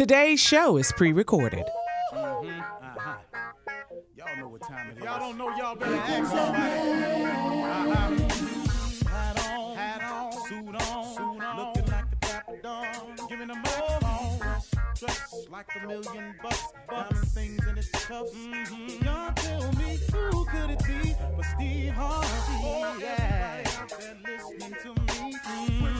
Today's show is pre recorded. Uh-huh. Like a million bucks, diamond things in its cuffs. Mm-hmm. Y'all tell me who could it be but Steve Harvey? Oh, yeah. Everybody out there listening to me, mm-hmm.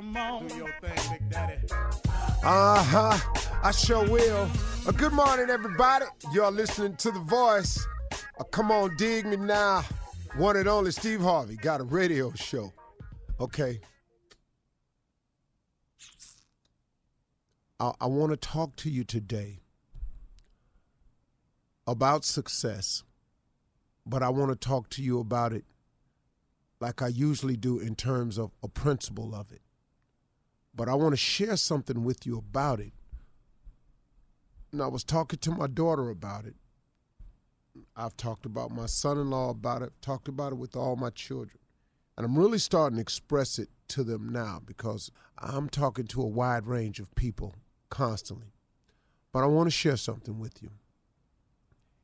Come on. Do your thing, Big Daddy. Uh huh. I sure will. Uh, good morning, everybody. You're listening to The Voice. Uh, come on, dig me now. One and only Steve Harvey got a radio show. Okay. I, I want to talk to you today about success, but I want to talk to you about it like I usually do in terms of a principle of it but I want to share something with you about it. And I was talking to my daughter about it. I've talked about my son in law about it, talked about it with all my children. And I'm really starting to express it to them now because I'm talking to a wide range of people constantly. But I want to share something with you.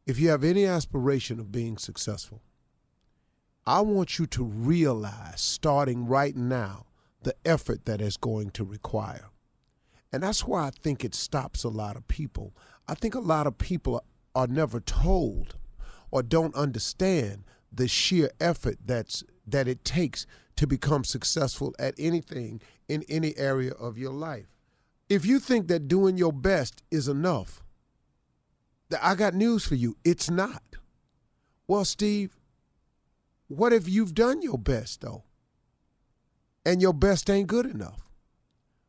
If you have any aspiration of being successful, I want you to realize starting right now the effort that it's going to require. And that's why I think it stops a lot of people. I think a lot of people are never told or don't understand the sheer effort that's that it takes to become successful at anything in any area of your life. If you think that doing your best is enough, th- I got news for you. It's not. Well, Steve, what if you've done your best though? And your best ain't good enough?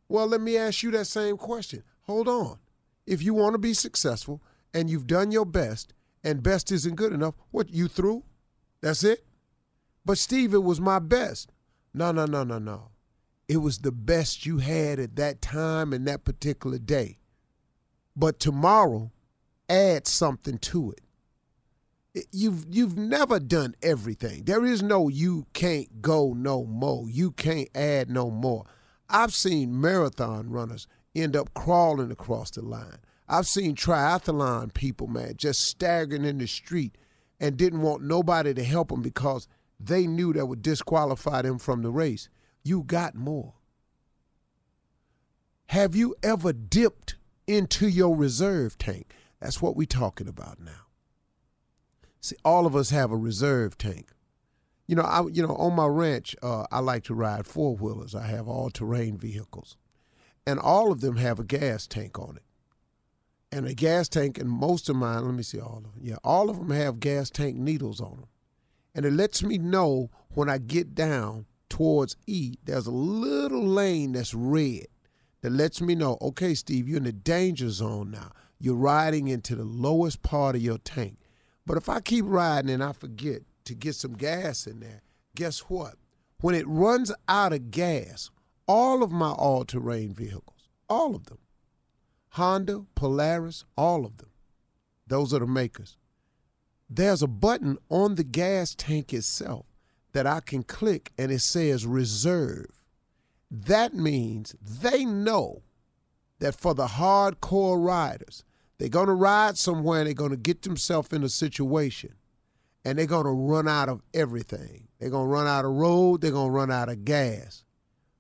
Well, let me ask you that same question. Hold on. If you want to be successful and you've done your best and best isn't good enough, what, you through? That's it? But Steve, it was my best. No, no, no, no, no. It was the best you had at that time and that particular day. But tomorrow, add something to it you've you've never done everything. There is no you can't go no more. You can't add no more. I've seen marathon runners end up crawling across the line. I've seen triathlon people, man, just staggering in the street and didn't want nobody to help them because they knew that would disqualify them from the race. You got more. Have you ever dipped into your reserve tank? That's what we're talking about now. See, all of us have a reserve tank. You know, I you know on my ranch, uh, I like to ride four wheelers. I have all terrain vehicles, and all of them have a gas tank on it. And a gas tank, and most of mine, let me see all of them. Yeah, all of them have gas tank needles on them, and it lets me know when I get down towards E. There's a little lane that's red that lets me know, okay, Steve, you're in the danger zone now. You're riding into the lowest part of your tank. But if I keep riding and I forget to get some gas in there, guess what? When it runs out of gas, all of my all terrain vehicles, All of them. Honda, Polaris, all of them. Those are the makers. There's a button on the gas tank itself that I can click and it says reserve. That means they know that for the hardcore riders, they're going to ride somewhere and they're going to get themselves in a situation and they're going to run out of everything. They're going to run out of road, they're going to run out of gas.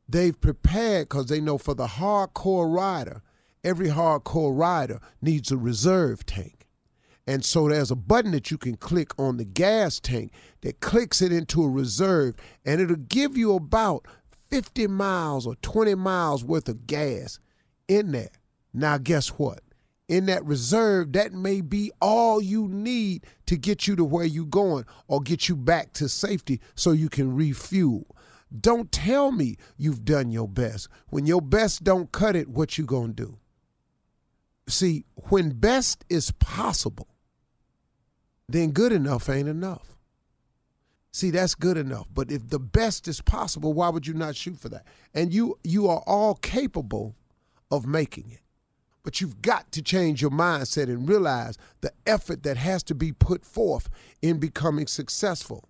They've prepared because they know for the hardcore rider, every hardcore rider needs a reserve tank. And so there's a button that you can click on the gas tank that clicks it into a reserve, and it'll give you about 50 miles or 20 miles worth of gas in there. Now, guess what? In that reserve, that may be all you need to get you to where you're going or get you back to safety so you can refuel. Don't tell me you've done your best. When your best don't cut it, what you going to do? See, when best is possible, then good enough ain't enough. See, that's good enough. But if the best is possible, why would you not shoot for that? And you you are all capable of making it. But you've got to change your mindset and realize the effort that has to be put forth in becoming successful.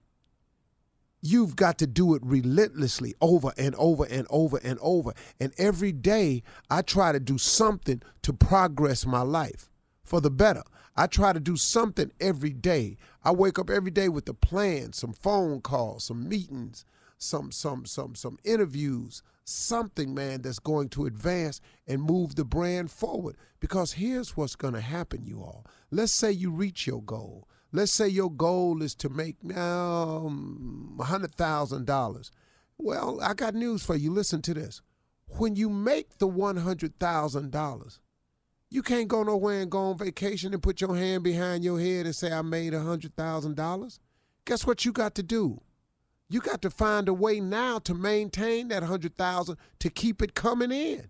You've got to do it relentlessly over and over and over and over. And every day, I try to do something to progress my life for the better. I try to do something every day. I wake up every day with a plan, some phone calls, some meetings, some some some some interviews, something man that's going to advance and move the brand forward because here's what's going to happen you all. Let's say you reach your goal. Let's say your goal is to make um, $100,000. Well, I got news for you. Listen to this. When you make the $100,000, you can't go nowhere and go on vacation and put your hand behind your head and say, I made $100,000. Guess what you got to do? You got to find a way now to maintain that 100,000 to keep it coming in.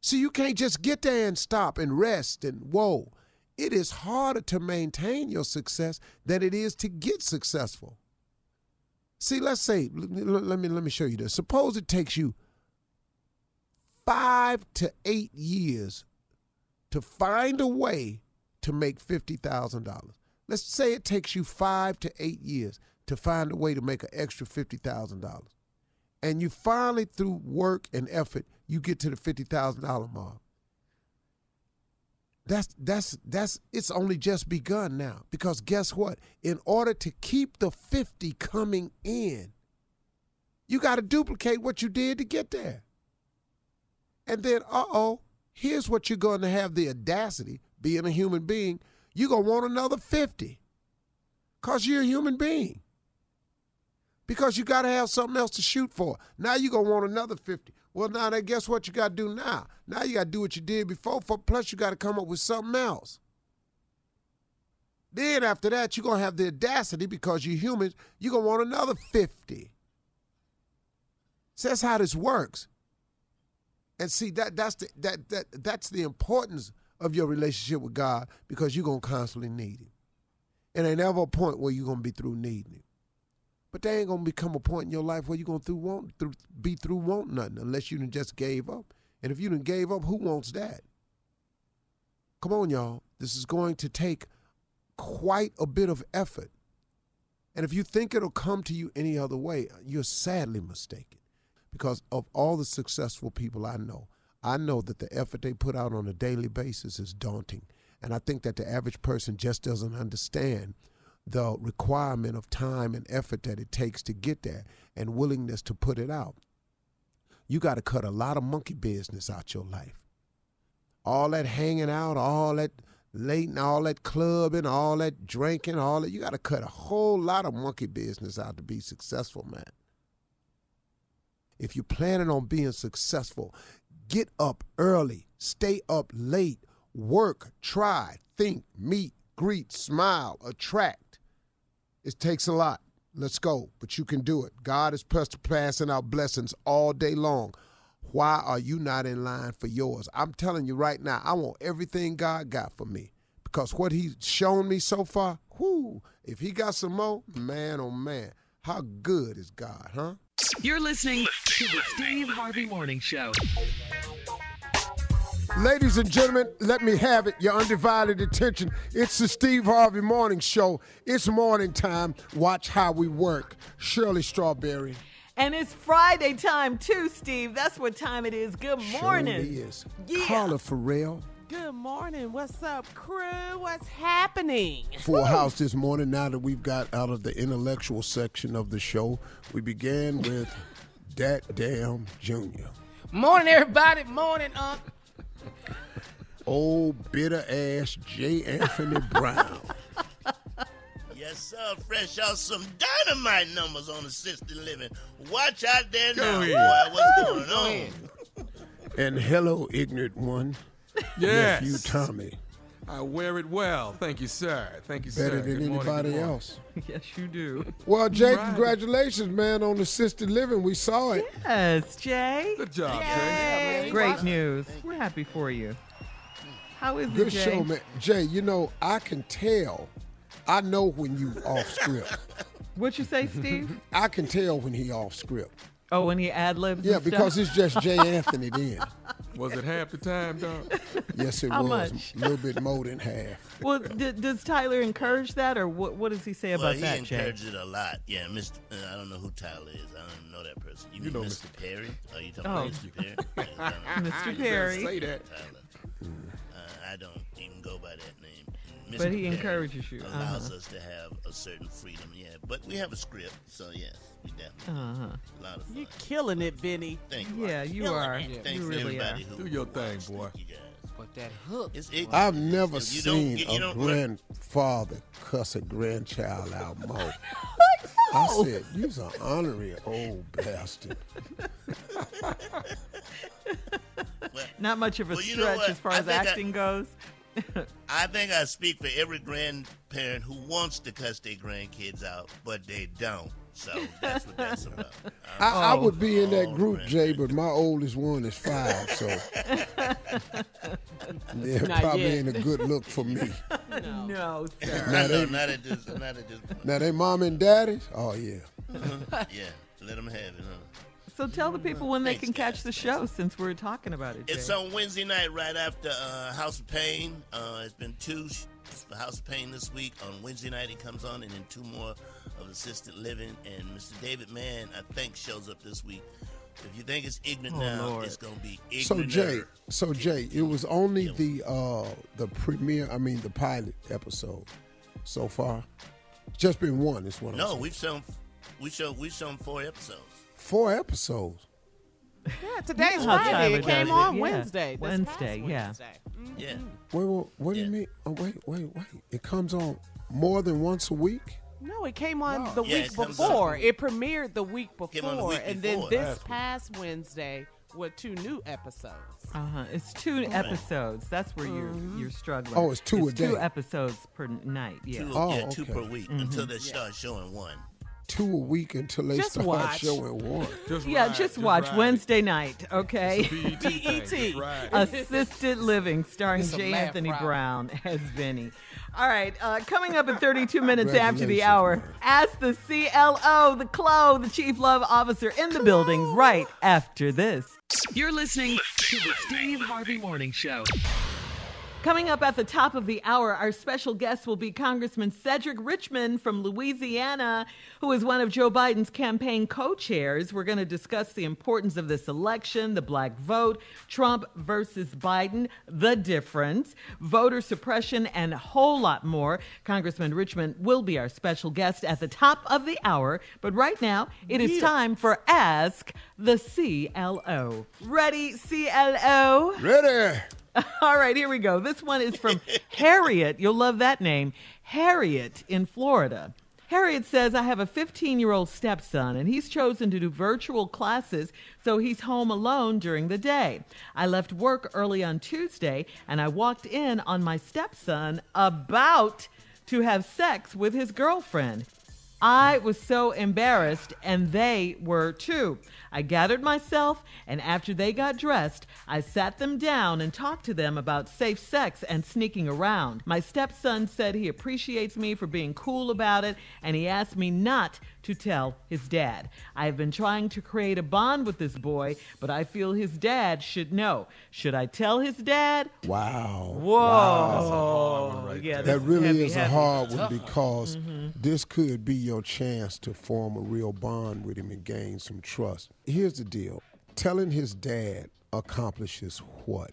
See, you can't just get there and stop and rest and whoa. It is harder to maintain your success than it is to get successful. See, let's say, let me let me show you this. Suppose it takes you five to eight years to find a way to make $50,000. Let's say it takes you five to eight years to find a way to make an extra $50,000. And you finally, through work and effort, you get to the $50,000 mark. That's that's that's it's only just begun now because guess what? In order to keep the 50 coming in, you got to duplicate what you did to get there. And then, uh oh, here's what you're going to have the audacity, being a human being, you're going to want another 50 because you're a human being. Because you got to have something else to shoot for. Now you're going to want another 50. Well, now then, guess what you got to do now? Now you got to do what you did before, plus you got to come up with something else. Then after that, you're going to have the audacity because you're human, you're going to want another 50. So that's how this works. And see that that's the that that that's the importance of your relationship with God because you're gonna constantly need him. And ain't ever a point where you're gonna be through needing him. But there ain't gonna become a point in your life where you're gonna through want through be through want nothing unless you done just gave up. And if you done gave up, who wants that? Come on, y'all. This is going to take quite a bit of effort. And if you think it'll come to you any other way, you're sadly mistaken because of all the successful people I know. I know that the effort they put out on a daily basis is daunting. And I think that the average person just doesn't understand the requirement of time and effort that it takes to get there and willingness to put it out. You got to cut a lot of monkey business out your life. All that hanging out, all that late and all that clubbing, all that drinking, all that, you got to cut a whole lot of monkey business out to be successful, man. If you're planning on being successful, get up early, stay up late, work, try, think, meet, greet, smile, attract. It takes a lot. Let's go, but you can do it. God is passing out blessings all day long. Why are you not in line for yours? I'm telling you right now, I want everything God got for me because what He's shown me so far, whoo, if He got some more, man, oh man, how good is God, huh? You're listening to the Steve Harvey Morning Show. Ladies and gentlemen, let me have it. Your undivided attention. It's the Steve Harvey Morning Show. It's morning time. Watch how we work. Shirley Strawberry. And it's Friday time too, Steve. That's what time it is. Good morning. Surely is. Yeah. Carla Farrell. Good morning. What's up, crew? What's happening? Full house this morning. Now that we've got out of the intellectual section of the show, we began with Dat Damn Junior. Morning, everybody. Morning, Unc. Old bitter ass J. Anthony Brown. Yes, sir. Fresh out some dynamite numbers on assisted living. Watch out there now, boy. What's going on? and hello, ignorant one. Yes. Nephew Tommy. I wear it well. Thank you, sir. Thank you, Better sir. Better than Good morning, anybody morning. else. Yes, you do. Well, Jay, Right. congratulations, man, on assisted living. We saw it. Yes, Jay. Good job, Jay. Great news. We're happy for you. How is Good it, Jay? Good show, man. Jay, you know, I can tell. I know when you off script. What you say, Steve? I can tell when he off script. Oh, when he ad libs. Yeah, because it's just Jay Anthony then. Was it half the time, dog? Yes, it How was. much? A little bit more than half. well, d- does Tyler encourage that, or what? What does he say Well, about he that, Jay? encouraged it a lot. Yeah, Mr. Uh, I don't know who Tyler is. I don't even know that person. You, mean know Mr. Perry? Are you talking Oh. about Mr. Perry? Yeah, I. Mr. Say Perry. that. Tyler. Uh, I don't even go by that name. Mr. But he Perry encourages you. Allows Uh-huh. us to have a certain freedom. Yeah, but we have a script, so yes, we definitely Uh-huh. a lot of fun. You're killing it, Benny. Thank you. Yeah, you are. it. Thanks You to really are. who Do your thing, boy. Thank you guys. But that hook. It's ignorant. I've never You don't seen get- you a grandfather cuss a grandchild out more. I said, you's an honorary old bastard. Well, Not much of a Well, you know stretch as far I as think I- acting goes. I think I speak for every grandparent who wants to cuss their grandkids out, but they don't. So that's what that's about. I, I oh, would be in that Oh, group. Jay, but my oldest one is five, so yeah, Not probably yet. ain't a good look for me. No, sir. Now they, not at this, not at this point. now they mom and daddy. Oh yeah, Yeah, let them have it, huh? So tell the people when they Thanks, can catch guys. the show since we're talking about it. It's on Wednesday night, right after uh, House of Payne. Uh, it's been two sh- for House of Payne this week. On Wednesday night, it comes on, and then two more of Assisted Living. And Mr. David Mann, I think, shows up this week. If you think it's ignorant Oh, now, Lord. it's gonna be ignorant. So. Jay, so Jay, it was only the uh the premiere, I mean the pilot episode so far. Just been one, is what I'm No, we've shown we show we've shown four episodes. Four episodes. Yeah, today's You know Friday. It came does it, on yeah. Wednesday. this Wednesday, past yeah. Wednesday. Mhm. Yeah. Wait, wait, what do you mean? Oh, wait, wait, wait. It comes on more than once a week? No, it came on the Yeah, week it before. It premiered the week before, the week and before. then this Last past Wednesday with two new episodes. Uh-huh. It's two episodes. That's where you're you're struggling. Oh, it's two a Two day. episodes per night. Yeah. Two, Oh, yeah, two okay. per week until they start showing one. Two a week until they Just start watch. showing one. Just Yeah, ride, just watch ride. Wednesday night, okay? BET. thing, BET. just ride. Assisted Living, starring It's a J. laugh Anthony problem. Brown as Vinny. All right, uh, coming up in 32 minutes after the hour, man. ask the CLO, the CLO, the Chief Love Officer in the building right after this. You're listening to the Steve Harvey Morning Show. Coming up at the top of the hour, our special guest will be Congressman Cedric Richmond from Louisiana, who is one of Joe Biden's campaign co chairs. We're going to discuss the importance of this election, the black vote, Trump versus Biden, the difference, voter suppression, and a whole lot more. Congressman Richmond will be our special guest at the top of the hour. But right now, it is time for Ask the CLO. Ready, CLO? Ready? All right, here we go. This one is from Harriet. You'll love that name. Harriet in Florida. Harriet says, I have a 15 year old stepson, and he's chosen to do virtual classes, so he's home alone during the day. I left work early on Tuesday, and I walked in on my stepson about to have sex with his girlfriend. I was so embarrassed, and they were too. I gathered myself, and after they got dressed, I sat them down and talked to them about safe sex and sneaking around. My stepson said he appreciates me for being cool about it, and he asked me not to tell his dad. I have been trying to create a bond with this boy, but I feel his dad should know. Should I tell his dad? Wow. Whoa. yeah, That this really heavy, is a heavy. hard one because Mm-hmm. this could be your chance to form a real bond with him and gain some trust. Here's the deal telling his dad accomplishes what?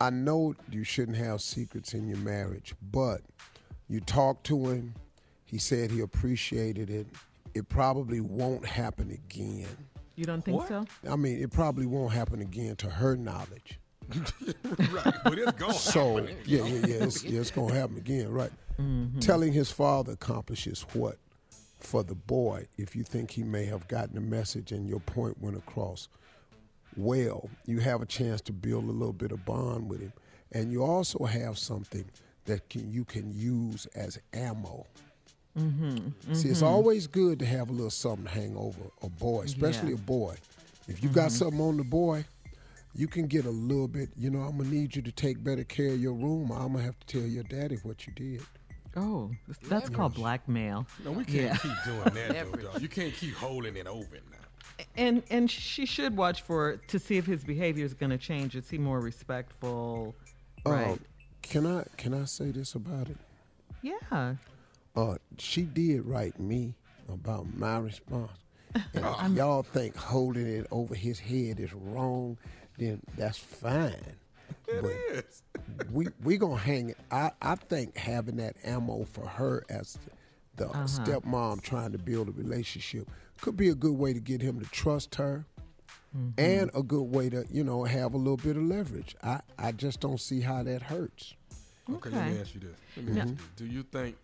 I know you shouldn't have secrets in your marriage, but you talked to him, he said he appreciated it. It probably won't happen again. You don't think so? I mean, it probably won't happen again to her knowledge. right, but it's gone. So yeah, yeah, yeah, it's, yeah, it's gonna happen again, right? Mm-hmm. Telling his father accomplishes what for the boy? If you think he may have gotten a message and your point went across, well, you have a chance to build a little bit of bond with him, and you also have something that can you can use as ammo. Mm-hmm. See, it's always good to have a little something to hang over a boy, especially Yeah. Mm-hmm. a boy. If you got something on the boy, you can get a little bit. You know, I'm gonna need you to take better care of your room. or I'm gonna have to tell your daddy what you did. Oh, that's called blackmail. No, we can't Yeah. keep doing that, though, dog. You can't keep holding it over now. And and she should watch for to see if his behavior is going to change. Is he more respectful? Right. Uh, can I can I say this about it? yeah. Uh, she did write me about my response. And if y'all think holding it over his head is wrong, then that's fine. but Yes. we we gonna hang it. I, I think having that ammo for her as the stepmom trying to build a relationship could be a good way to get him to trust her, and a good way to you know have a little bit of leverage. I I just don't see how that hurts. Okay, let me ask you this. Let me ask you this. Do you think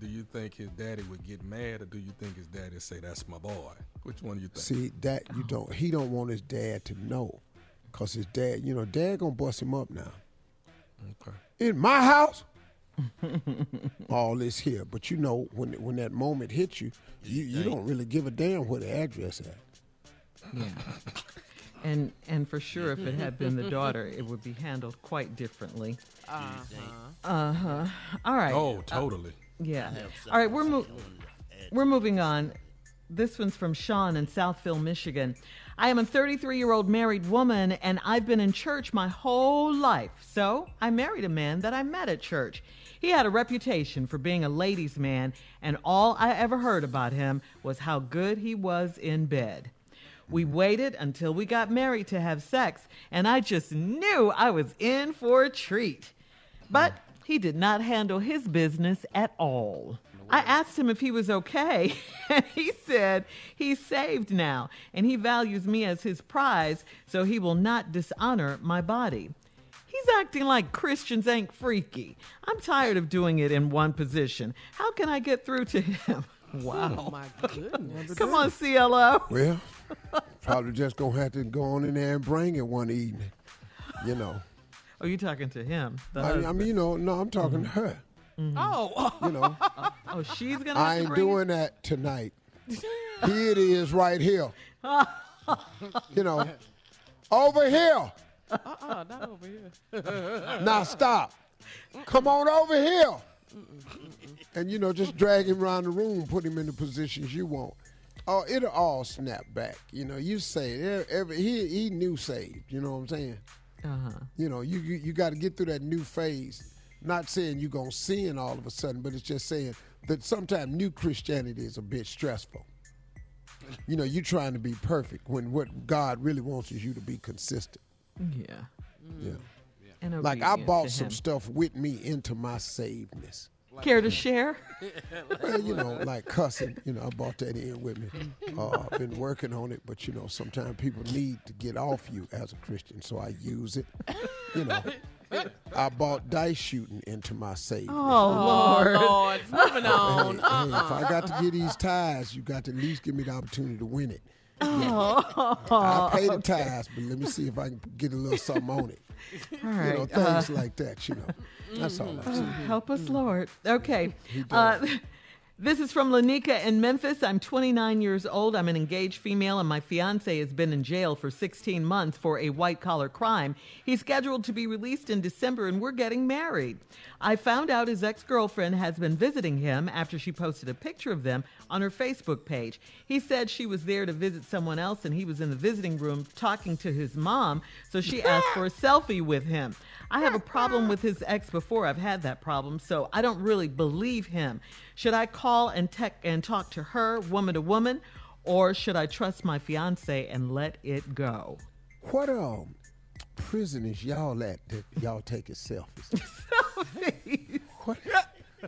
do you think his daddy would get mad or do you think his daddy say that's my boy? Which one do you think? See that you don't. He don't want his dad to know, cause his dad, you know, dad gonna bust him up now. Okay. In my house, all this here. But you know, when when that moment hits you, you, you don't really give a damn where the address at. Yeah. And and for sure, if it had been the daughter, it would be handled quite differently. Uh huh. All right. Oh, totally. Yeah. All right, we're mo- I wanted to add. we're moving on. This one's from Sean in Southfield, Michigan. I am a 33 year old married woman and I've been in church my whole life. So I married a man that I met at church. He had a reputation for being a ladies' man, and all I ever heard about him was how good he was in bed. We waited until we got married to have sex, and I just knew I was in for a treat. But he did not handle his business at all. I asked him if he was okay, and he said he's saved now and he values me as his prize, so he will not dishonor my body. He's acting like Christians ain't freaky. I'm tired of doing it in one position. How can I get through to him? Wow. Oh my goodness. Come on, CLO. Well, probably just gonna have to go on in there and bring it one evening. You know, Oh, you talking to him? I, mean- I mean, you know, no, I'm talking to mm-hmm. her. Mm-hmm. Oh, You know, oh, she's gonna. I have to ain't bring it? doing that tonight. Here it is, right here. You know, over here. uh-uh, not over here. Now stop. Come on over here. And you know, just drag him around the room, put him in the positions you want. Oh, it'll all snap back. You know, you say it. Every, he he new saved. You know what I'm saying? Uh-huh. You know, you you, you got to get through that new phase. Not saying you're gonna sin all of a sudden, but it's just saying that sometimes new Christianity is a bit stressful. You know, you're trying to be perfect when what God really wants is you to be consistent. Yeah. Yeah. And Like I bought some stuff with me into my savedness. Care to share? Well, you know, like cussing, you know, I bought that in with me. Uh, I've been working on it, but you know, sometimes people need to get off you as a Christian, so I use it. You know, I bought dice shooting into my savedness. Oh, Lord. Lord, moving Hey, on. hey, if I got to get these ties, you got to at least give me the opportunity to win it. Oh. I pay the ties, but let me see if I can get a little something on it. All You know, right. things like that. You know, that's all I'm. Help us, Lord. Okay. Uh, This is from Lanika in Memphis. I'm 29 years old. I'm an engaged female, and my fiance has been in jail for 16 months for a white collar crime. He's scheduled to be released in December, and we're getting married. I found out his ex girlfriend has been visiting him after she posted a picture of them on her Facebook page. He said she was there to visit someone else, and he was in the visiting room talking to his mom, so she asked for a selfie with him. I have a problem with his ex before. I've had that problem, so I don't really believe him. Should I call and tech and talk to her, woman to woman, or should I trust my fiance and let it go? What um prison is y'all at that y'all taking selfies? what,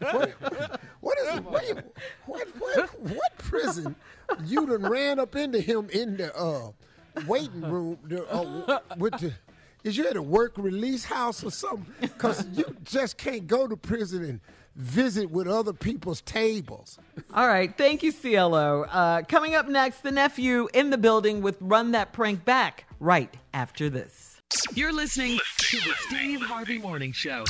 what, what is what, you, what, what what prison you done ran up into him in the uh waiting room the, uh, with the is you at a work release house or something? Because you just can't go to prison and visit with other people's tables. All right. Thank you, CLO. Uh, coming up next, the nephew in the building with Run That Prank Back right after this. You're listening to the Steve Harvey Morning Show.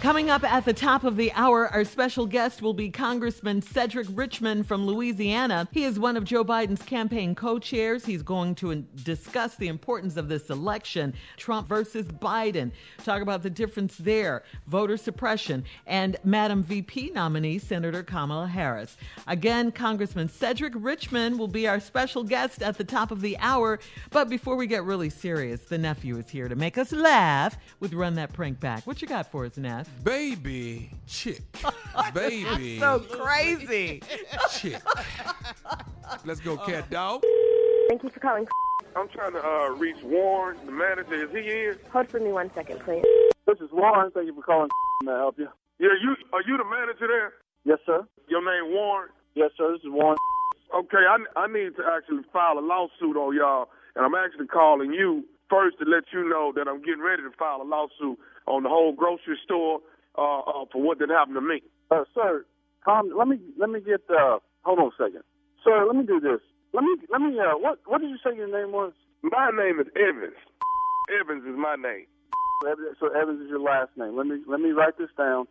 Coming up at the top of the hour, our special guest will be Congressman Cedric Richmond from Louisiana. He is one of Joe Biden's campaign co chairs. He's going to discuss the importance of this election Trump versus Biden, talk about the difference there, voter suppression, and Madam VP nominee, Senator Kamala Harris. Again, Congressman Cedric Richmond will be our special guest at the top of the hour. But before we get really serious, the nephew is here to make us laugh with Run That Prank Back. What you got for us, Neff? Baby chick. Baby So crazy. chick. Let's go, cat dog. Thank you for calling. I'm trying to uh, reach Warren, the manager. Is he in? Hold for me one second, please. This is Warren. Thank you for calling. May I help you? Yeah, you are you the manager there? Yes, sir. Your name Warren? Yes, sir. This is Warren. Okay, I I need to actually file a lawsuit on y'all, and I'm actually calling you first to let you know that I'm getting ready to file a lawsuit on the whole grocery store uh, uh, for what did happen to me. Uh, sir, calm. Let me let me get. Uh, hold on a second, sir. Let me do this. Let me let me. Uh, what what did you say your name was? My name is Evans. Evans is my name. So Evans is your last name. Let me let me write this down.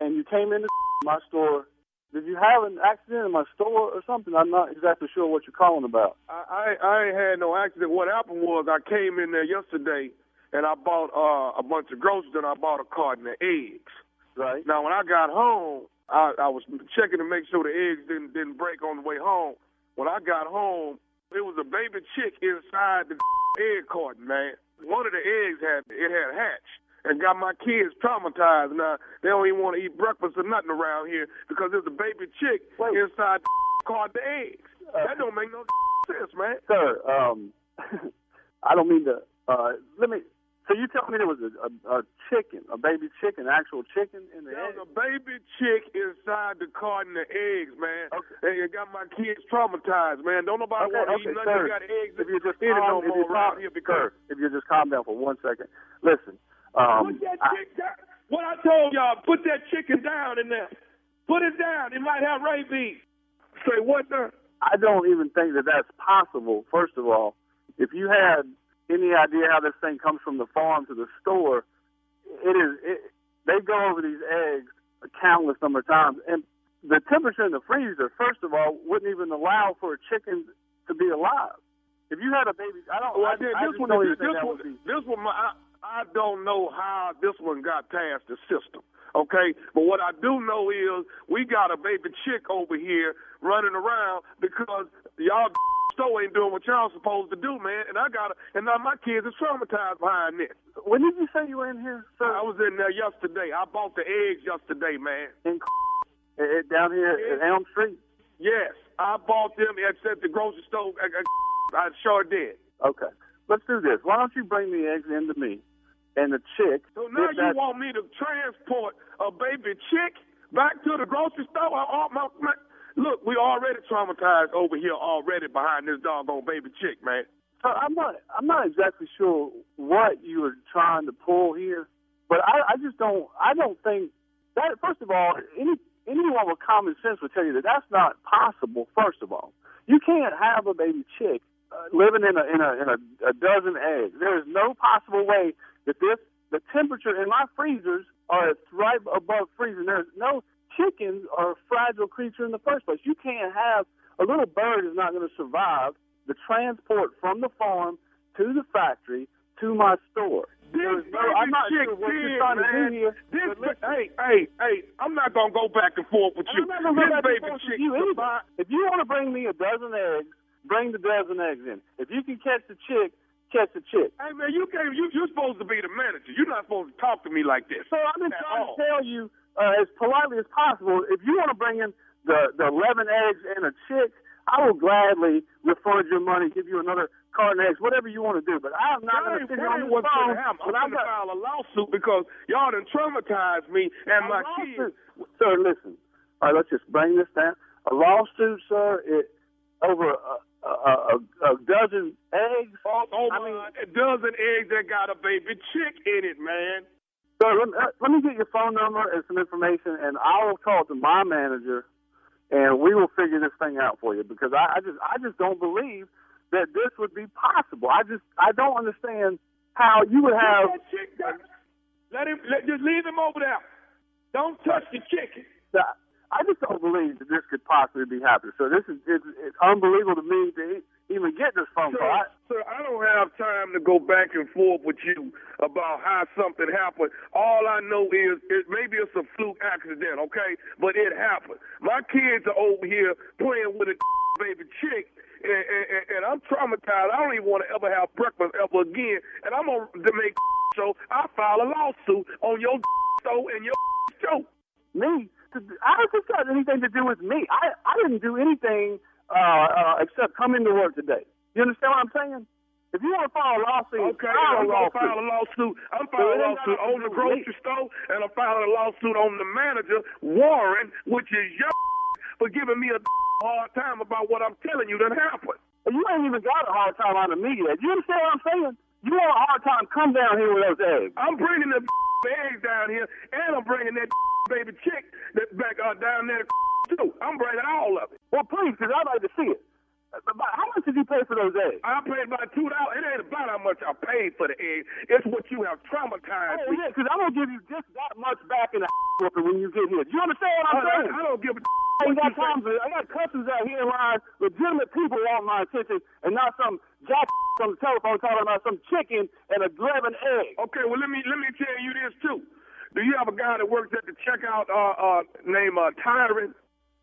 And you came into my store. Did you have an accident in my store or something? I'm not exactly sure what you're calling about. I, I I ain't had no accident. What happened was I came in there yesterday and I bought uh, a bunch of groceries and I bought a carton of eggs. Right. Now when I got home, I, I was checking to make sure the eggs didn't didn't break on the way home. When I got home, it was a baby chick inside the egg carton, man. One of the eggs had it had hatched and got my kids traumatized. Now they don't even want to eat breakfast or nothing around here because there's a baby chick Wait. inside the carton of eggs. Uh, that don't make no sense, man. Sir, um, I don't mean to. Uh, let me. So you tell me there was a, a, a chicken, a baby chicken, actual chicken in the There was a baby chick inside the carton of eggs, man. Okay. And it got my kids traumatized, man. Don't nobody Okay, want to okay, eat nothing sir. that got eggs If you just in it no calm, if you more around calm, here because sir, if you just calm down for one second. Listen, um, Put that I, chick down. What I told y'all, put that chicken down in there. Put it down. It might have rabies. Say what, the? I don't even think that that's possible. First of all, if you had any idea how this thing comes from the farm to the store, it is. It, they go over these eggs a countless number of times, and the temperature in the freezer, first of all, wouldn't even allow for a chicken to be alive. If you had a baby, I don't. Well, I, then I this one, this, this one, be. this one, my, I, I don't know how this one got past the system. Okay, but what I do know is we got a baby chick over here running around because y'all store ain't doing what y'all supposed to do, man. And I got, and now my kids are traumatized behind this. When did you say you were in here, sir? I was in there yesterday. I bought the eggs yesterday, man. in eh, eh, down here at Elm Street. Yes, I bought them at, at the grocery store. I, I, I sure did. Okay, let's do this. Why don't you bring the eggs into me, and the chick. So now you that- want me to transport a baby chick back to the grocery store? I, my, my, look, we already traumatized over here already behind this doggone baby chick, man. So I'm not. I'm not exactly sure what you were trying to pull here, but I, I just don't. I don't think that. First of all, any anyone with common sense would tell you that that's not possible. First of all, you can't have a baby chick uh, living in a in a in a, a dozen eggs. There is no possible way that this the temperature in my freezers are right above freezing. There's no chickens are a fragile creature in the first place. You can't have a little bird is not going to survive the transport from the farm to the factory to my store. There's no, I'm not chick sure what you're did, trying to do here. This, listen, hey, hey, hey, I'm not gonna go back and forth with you. I'm not gonna go this back baby and forth with chick you either. If you want to bring me a dozen eggs, bring the dozen eggs in. If you can catch the chick, catch the chick. Hey man, you can't. You you're supposed to be the manager. You're not supposed to talk to me like this. So I'm just trying all. to tell you uh, as politely as possible. If you want to bring in the the 11 eggs and a chick, I will gladly refund your money, give you another carton of eggs, whatever you want to do. But I'm not going to sit here on the what's phone. happen. I'm gonna got- file a lawsuit because y'all done traumatized me and my kids. Sir, listen. All right, let's just bring this down. A lawsuit, sir, it, over a, a, a, a dozen eggs. Oh, oh I mean, a dozen eggs that got a baby chick in it, man. Sir, let me, uh, let me get your phone number and some information, and I will talk to my manager, and we will figure this thing out for you. Because I, I just, I just don't believe that this would be possible. I just, I don't understand how you would have. Let him. Let, just leave him over there. Don't touch the chicken. I just don't believe that this could possibly be happening. So this is it's, it's unbelievable to me to even get this phone Sir, call. I, sir, I don't have time to go back and forth with you about how something happened. All I know is it, maybe it's a fluke accident, okay? But it happened. My kids are over here playing with a baby chick, and, and, and- I'm traumatized. I don't even want to ever have breakfast ever again. And I'm going to make so I file a lawsuit on your show and your show. me, I don't think that has anything to do with me. I, I didn't do anything uh, uh, except come into work today. You understand what I'm saying? If you want to file a lawsuit, Okay, file I'm a gonna lawsuit. file a lawsuit. I'm filing a lawsuit on the to grocery store, and I'm filing a lawsuit on the manager, Warren, which is your for giving me a hard time about what I'm telling you that happened. You ain't even got a hard time out of me yet. You understand what I'm saying? You want a hard time? Come down here with those eggs. I'm bringing the eggs down here, and I'm bringing that baby chick that back uh, down there too. I'm bringing all of it. Well, please, because I'd like to see it. Uh, How much did you pay for those eggs? I paid about two dollars. It ain't about how much I paid for the eggs. It's what you have traumatized Oh, me. yeah, because I'm going to give you just that much back in the whooping when you get here. Do you understand what I'm I, saying? I don't give a I got you say. time for I got customers out here in line, legitimate people want my attention, and not some jack on the telephone talking about some chicken and a 11 egg. Okay, well let me let me tell you this too. Do you have a guy that works at the checkout uh uh named uh Tyrant?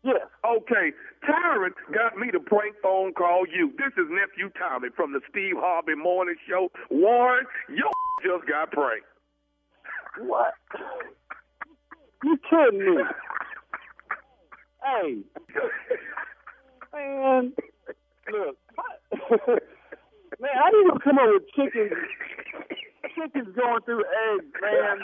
Yes. Okay. Tyrant got me to prank phone call you. This is nephew Tommy from the Steve Harvey Morning Show. Warren, your just got pranked. What? You kidding me? Hey, man, look, man, I need to come up with chickens, chickens going through eggs, man.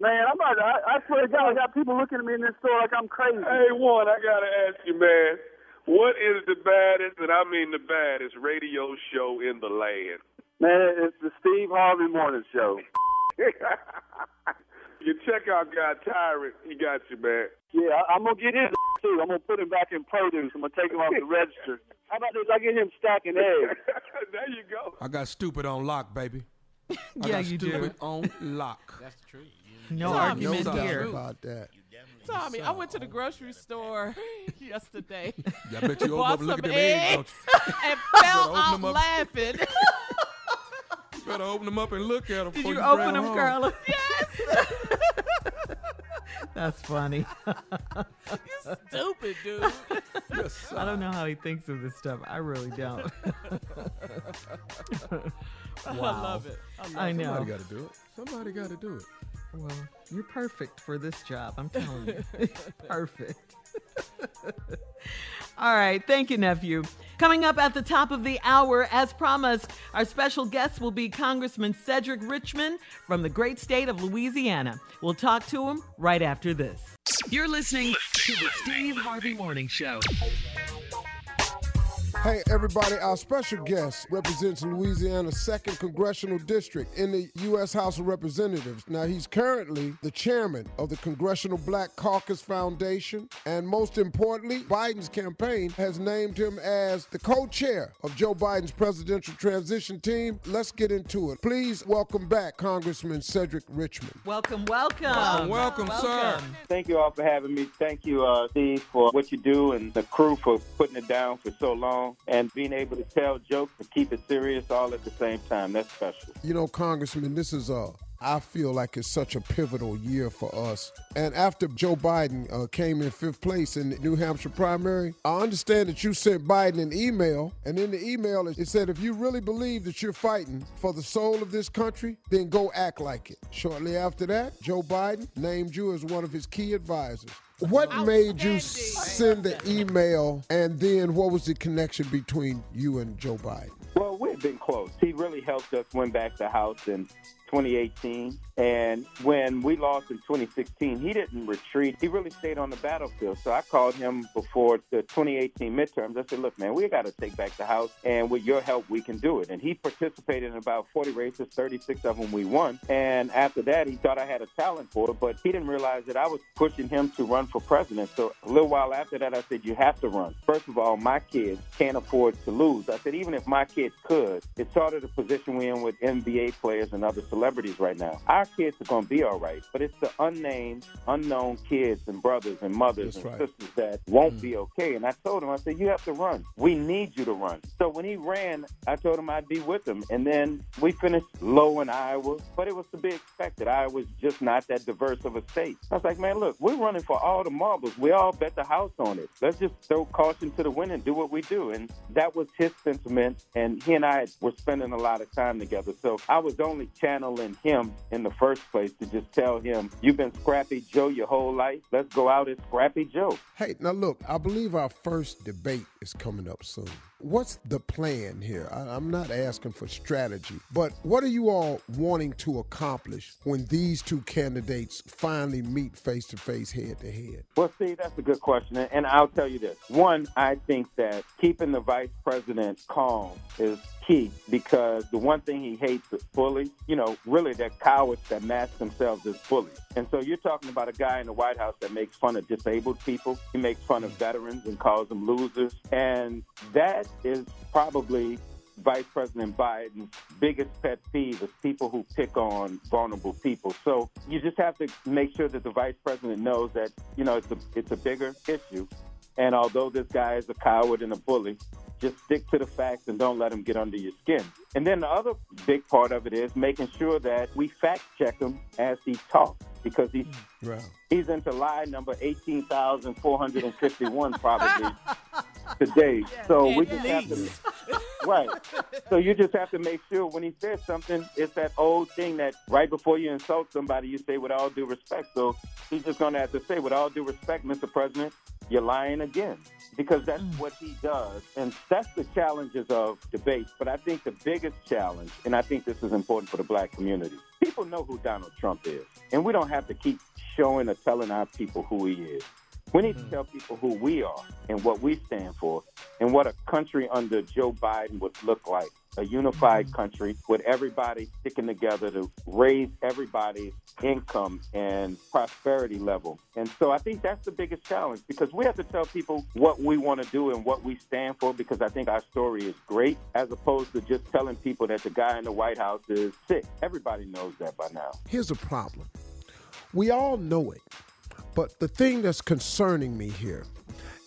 Man, I'm about to, I, I swear to God, I got people looking at me in this store like I'm crazy. Hey, one, I gotta ask you, man. What is the baddest, and I mean the baddest, radio show in the land? Man, it's the Steve Harvey Morning Show. you check out guy, Tyrant, he got you, man. Yeah, I, I'm gonna get his too. I'm gonna put him back in produce. I'm gonna take him off the register. How about this? I get him stacking eggs. there you go. I got stupid on lock, baby. I Yeah, you do. on lock. That's true. No Tommy, argument No doubt here. about that. Tommy, I went to the grocery store yesterday. Yeah, I bet you open bought up and look some at them eggs, eggs and fell open out them up. laughing. You better open them up and look at them. Did you you open bring them, home. Carla? yes. That's funny. you stupid, dude. Yes, I don't know how he thinks of this stuff. I really don't. I love it. I love I know. Somebody got to do it. Somebody got to do it. Well, you're perfect for this job. I'm telling you. perfect. All right. Thank you, nephew. Coming up at the top of the hour, as promised, our special guest will be Congressman Cedric Richmond from the great state of Louisiana. We'll talk to him right after this. You're listening to the Steve Harvey Morning Show. Hey, everybody, our special guest represents Louisiana's 2nd Congressional District in the U.S. House of Representatives. Now, he's currently the chairman of the Congressional Black Caucus Foundation, and most importantly, Biden's campaign has named him as the co chair of Joe Biden's presidential transition team. Let's get into it. Please welcome back Congressman Cedric Richmond. Welcome, welcome. Welcome, welcome, sir. Thank you all for having me. Thank you, uh, Steve, for what you do and the crew for putting it down for so long and being able to tell jokes and keep it serious all at the same time. That's special. You know, Congressman, this is uh I feel like it's such a pivotal year for us. And after Joe Biden uh, came in fifth place in the New Hampshire primary, I understand that you sent Biden an email, and in the email it said, if you really believe that you're fighting for the soul of this country, then go act like it. Shortly after that, Joe Biden named you as one of his key advisors. What made you send the email, and then what was the connection between you and Joe Biden? Well, we've been close. He really helped us win back the House in 2018. And when we lost in 2016, he didn't retreat. He really stayed on the battlefield. So I called him before the 2018 midterms. I said, look, man, we got to take back the House. And with your help, we can do it. And he participated in about 40 races, 36 of them we won. And after that, he thought I had a talent for it, but he didn't realize that I was pushing him to run for president. So a little while after that, I said, you have to run. First of all, my kids can't afford to lose. I said, even if my kids could, it's sort of the position we're in with NBA players and other celebrities right now. Our kids are going to be all right, but it's the unnamed, unknown kids and brothers and mothers That's and right. sisters that won't mm. be okay. And I told him, I said, you have to run. We need you to run. So when he ran, I told him I'd be with him. And then we finished low in Iowa, but it was to be expected. Iowa's just not that diverse of a state. I was like, man, look, we're running for all the marbles. We all bet the house on it. Let's just throw caution to the wind and do what we do. And that was his sentiment. And he and I were spending a lot of time together. So I was only channeling him in the first place to just tell him, you've been Scrappy Joe your whole life. Let's go out as Scrappy Joe. Hey, now look, I believe our first debate is coming up soon. What's the plan here? I, I'm not asking for strategy, but what are you all wanting to accomplish when these two candidates finally meet face to face, head to head? Well, see, that's a good question. And I'll tell you this. One, I think that keeping the vice president calm is key because the one thing he hates is bullies. You know, really, they're cowards that mask themselves as bullies. And so you're talking about a guy in the White House that makes fun of disabled people. He makes fun of veterans and calls them losers. And that is probably Vice President Biden's biggest pet peeve is people who pick on vulnerable people. So you just have to make sure that the Vice President knows that, you know, it's a, it's a bigger issue. And although this guy is a coward and a bully, just stick to the facts and don't let him get under your skin. And then the other big part of it is making sure that we fact check him as he talks because he's Right. he's into lie number 18,451 probably today. So we just have to right. So you just have to make sure when he says something, it's that old thing that right before you insult somebody, you say with all due respect. So he's just going to have to say, with all due respect, Mr. President, you're lying again because that's mm. what he does. And that's the challenges of debate. But I think the biggest challenge, and I think this is important for the black community, people know who Donald Trump is. And we don't have to keep showing or telling our people who he is. We need to mm-hmm. tell people who we are and what we stand for and what a country under Joe Biden would look like. A unified mm-hmm. country with everybody sticking together to raise everybody's income and prosperity level. And so I think that's the biggest challenge because we have to tell people what we want to do and what we stand for because I think our story is great as opposed to just telling people that the guy in the White House is sick. Everybody knows that by now. Here's a problem. We all know it, but the thing that's concerning me here,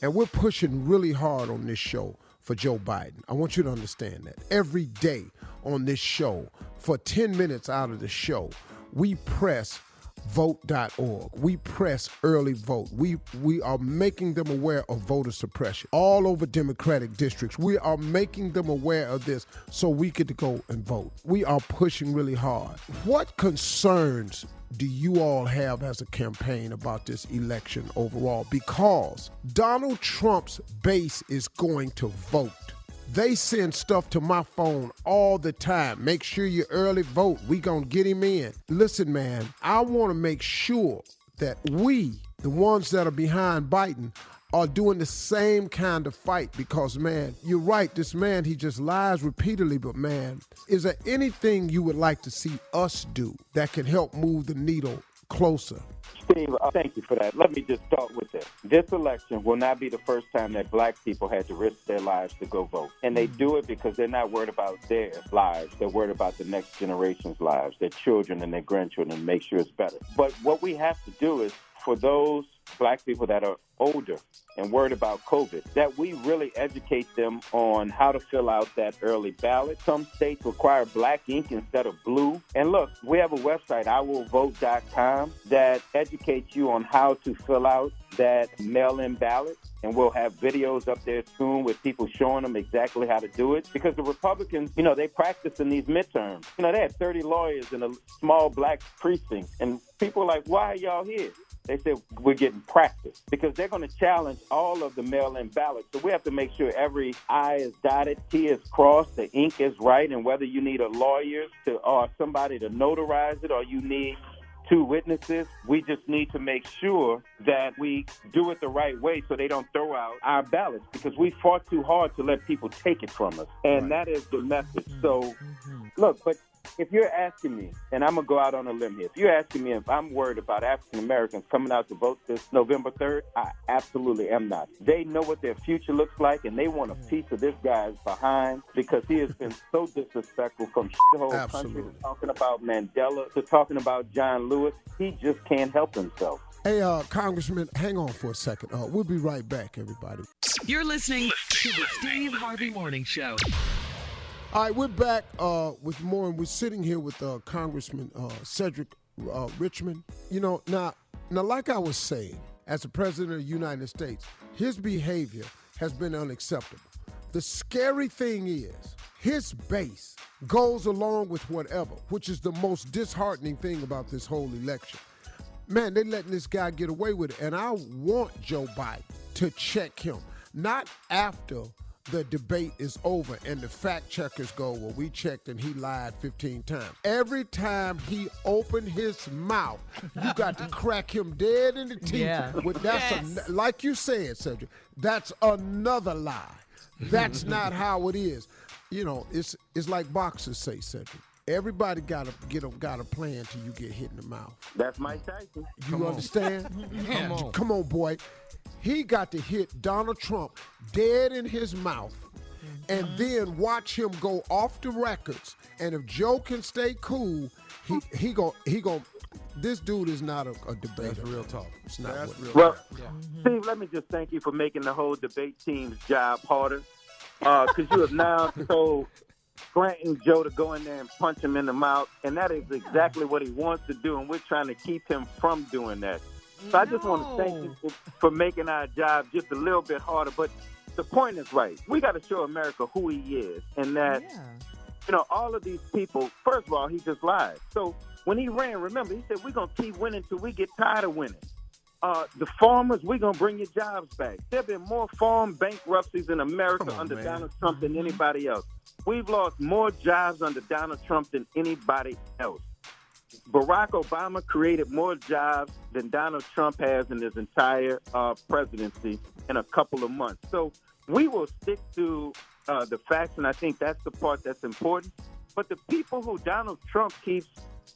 and we're pushing really hard on this show for Joe Biden. I want you to understand that. Every day on this show, for 10 minutes out of the show, we press vote.org. We press early vote. We we are making them aware of voter suppression all over Democratic districts. We are making them aware of this so we get to go and vote. We are pushing really hard. What concerns do you all have as a campaign about this election overall? Because Donald Trump's base is going to vote. They send stuff to my phone all the time. Make sure you early vote. We gonna get him in. Listen, man, I want to make sure that we, the ones that are behind Biden, are doing the same kind of fight because, man, you're right. This man, he just lies repeatedly, but man, is there anything you would like to see us do that can help move the needle closer? Steve, uh, thank you for that. Let me just start with this. This election will not be the first time that black people had to risk their lives to go vote. And they do it because they're not worried about their lives. They're worried about the next generation's lives, their children and their grandchildren, and make sure it's better. But what we have to do is for those black people that are older and worried about COVID, that we really educate them on how to fill out that early ballot. Some states require black ink instead of blue. And look, we have a website, iwillvote.com, that educates you on how to fill out that mail in ballot. And we'll have videos up there soon with people showing them exactly how to do it. Because the Republicans, you know, they practice in these midterms. You know, they had 30 lawyers in a small black precinct. And people are like, why are y'all here? They said we're getting practice because they're going to challenge all of the mail-in ballots. So we have to make sure every I is dotted, T is crossed, the ink is right, and whether you need a lawyer to or somebody to notarize it, or you need two witnesses, we just need to make sure that we do it the right way so they don't throw out our ballots because we fought too hard to let people take it from us, and that is the message. Mm-hmm. So mm-hmm. look, but if you're asking me, and I'm gonna go out on a limb here, if you're asking me if I'm worried about African Americans coming out to vote this November 3rd, I absolutely am not. They know what their future looks like, and they want a piece of this guy's behind because he has been so disrespectful from the whole country to talking about Mandela to talking about John Lewis. He just can't help himself. Hey, uh, Congressman, hang on for a second. Uh, we'll be right back, everybody. You're listening to the Steve Harvey Morning Show. All right, we're back uh, with more, and we're sitting here with uh, Congressman uh, Cedric uh, Richmond. You know, now, now, like I was saying, as the president of the United States, his behavior has been unacceptable. The scary thing is, his base goes along with whatever, which is the most disheartening thing about this whole election. Man, they're letting this guy get away with it, and I want Joe Biden to check him, not after the debate is over and the fact checkers go, well, we checked and he lied 15 times. Every time he opened his mouth, you got to crack him dead in the teeth. Yeah. With that's Yes. a, like you said, Cedric, that's another lie. That's not how it is. You know, it's it's like boxers say, Cedric. Everybody got to get a, got a plan till you get hit in the mouth. That's Mike Tyson. You understand? Come on. Come on, boy. He got to hit Donald Trump dead in his mouth and mm-hmm. then watch him go off the records. And if Joe can stay cool, he he go he go. This dude is not a, a debater. That's real talk. It's not. That's what- real Well, Steve, mm-hmm. let me just thank you for making the whole debate team's job harder. Uh, because you have now told Grant and Joe to go in there and punch him in the mouth, and that is exactly what he wants to do, and we're trying to keep him from doing that. So I just want to thank you for, for making our job just a little bit harder. But the point is right. We got to show America who he is, and that you know all of these people. First of all, he just lied. So when he ran, remember he said we're gonna keep winning till we get tired of winning. Uh, the farmers, we're gonna bring your jobs back. There have been more farm bankruptcies in America under man. Donald Trump than anybody else. We've lost more jobs under Donald Trump than anybody else. Barack Obama created more jobs than Donald Trump has in his entire uh, presidency in a couple of months. So we will stick to uh, the facts, and I think that's the part that's important. But the people who Donald Trump keeps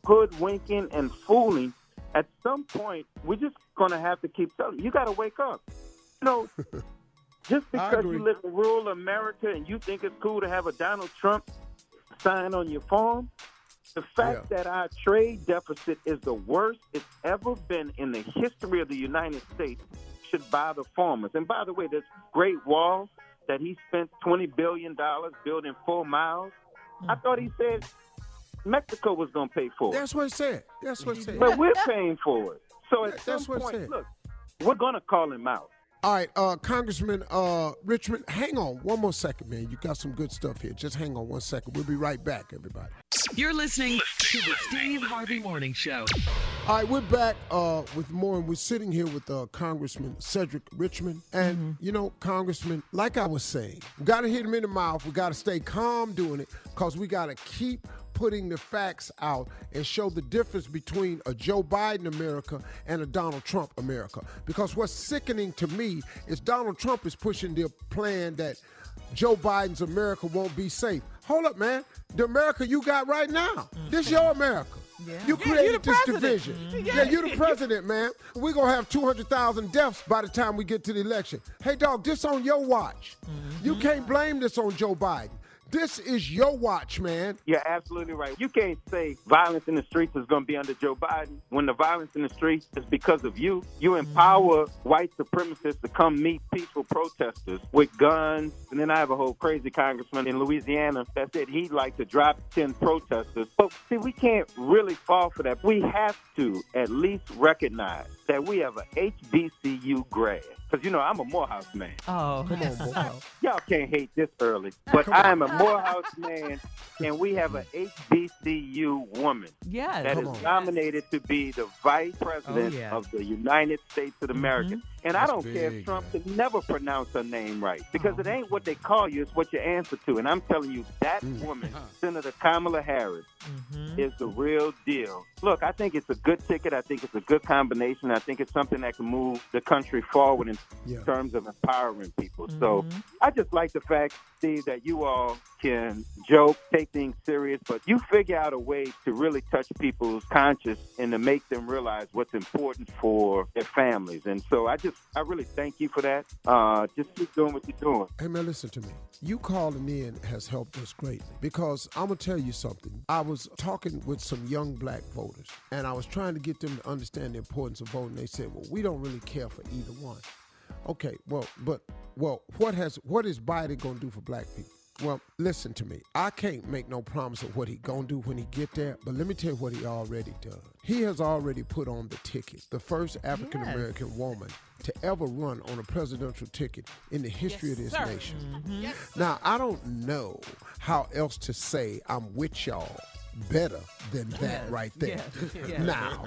hoodwinking and fooling, at some point, we're just going to have to keep telling you got to wake up. You know, just because you live in rural America and you think it's cool to have a Donald Trump sign on your farm, the fact that our trade deficit is the worst it's ever been in the history of the United States should bother farmers. And by the way, this great wall that he spent $20 billion building four miles, I mm. thought he said Mexico was going to pay for it. That's what he said. That's what he said. But we're paying for it. So at That's some what it point, said. look, we're going to call him out. All right, uh, Congressman uh, Richmond, hang on one more second, man. You got some good stuff here. Just hang on one second. We'll be right back, everybody. You're listening to the Steve Harvey Morning Show. All right, we're back uh, with more, and we're sitting here with uh, Congressman Cedric Richmond. And, you know, Congressman, like I was saying, we got to hit him in the mouth. We got to stay calm doing it because we got to keep putting the facts out and show the difference between a Joe Biden America and a Donald Trump America. Because what's sickening to me is Donald Trump is pushing the plan that Joe Biden's America won't be safe. Hold up, man. The America you got right now, this your America. You Yeah, you created the this president. division. Mhm. Yeah, you the president, man. We're going to have 200,000 deaths by the time we get to the election. Hey, dog, this on your watch. You can't blame this on Joe Biden. This is your watch, man. You're absolutely right. You can't say violence in the streets is going to be under Joe Biden when the violence in the streets is because of you. You empower white supremacists to come meet peaceful protesters with guns. And then I have a whole crazy congressman in Louisiana that said he'd like to drop 10 protesters. But see, we can't really fall for that. We have to at least recognize that we have a HBCU grad. Because, you know, I'm a Morehouse man. Oh, Come on, boy. Y'all can't hate this early, but I am a Morehouse man, and we have an HBCU woman Yes. that Come is on. nominated to be the vice president Oh, yeah. of the United States of America. Mm-hmm. And I don't care if Trump man. could never pronounce her name right because Oh. it ain't what they call you, it's what you answer to. And I'm telling you, that Mm. woman, Senator Kamala Harris, Mhm. is the real deal. Look, I think it's a good ticket. I think it's a good combination. I think it's something that can move the country forward in Yeah. terms of empowering people. So Mhm. I just like the fact, Steve, that you all can joke, take things serious, but you figure out a way to really touch people's conscience and to make them realize what's important for their families. And so I just, I really thank you for that. Uh, just keep doing what you're doing. Hey man, listen to me. You calling in has helped us greatly because I'm gonna tell you something. I was talking with some young black voters and I was trying to get them to understand the importance of voting. They said, "Well, we don't really care for either one." Okay, well, but well, what has what is Biden gonna do for black people? Well, listen to me. I can't make no promise of what he gonna do when he get there, but let me tell you what he already done. He has already put on the ticket, the first African American woman to ever run on a presidential ticket in the history of this sir. nation. Mm-hmm. Yes, Now, I don't know how else to say I'm with y'all better than that right there. yes, yes. Now,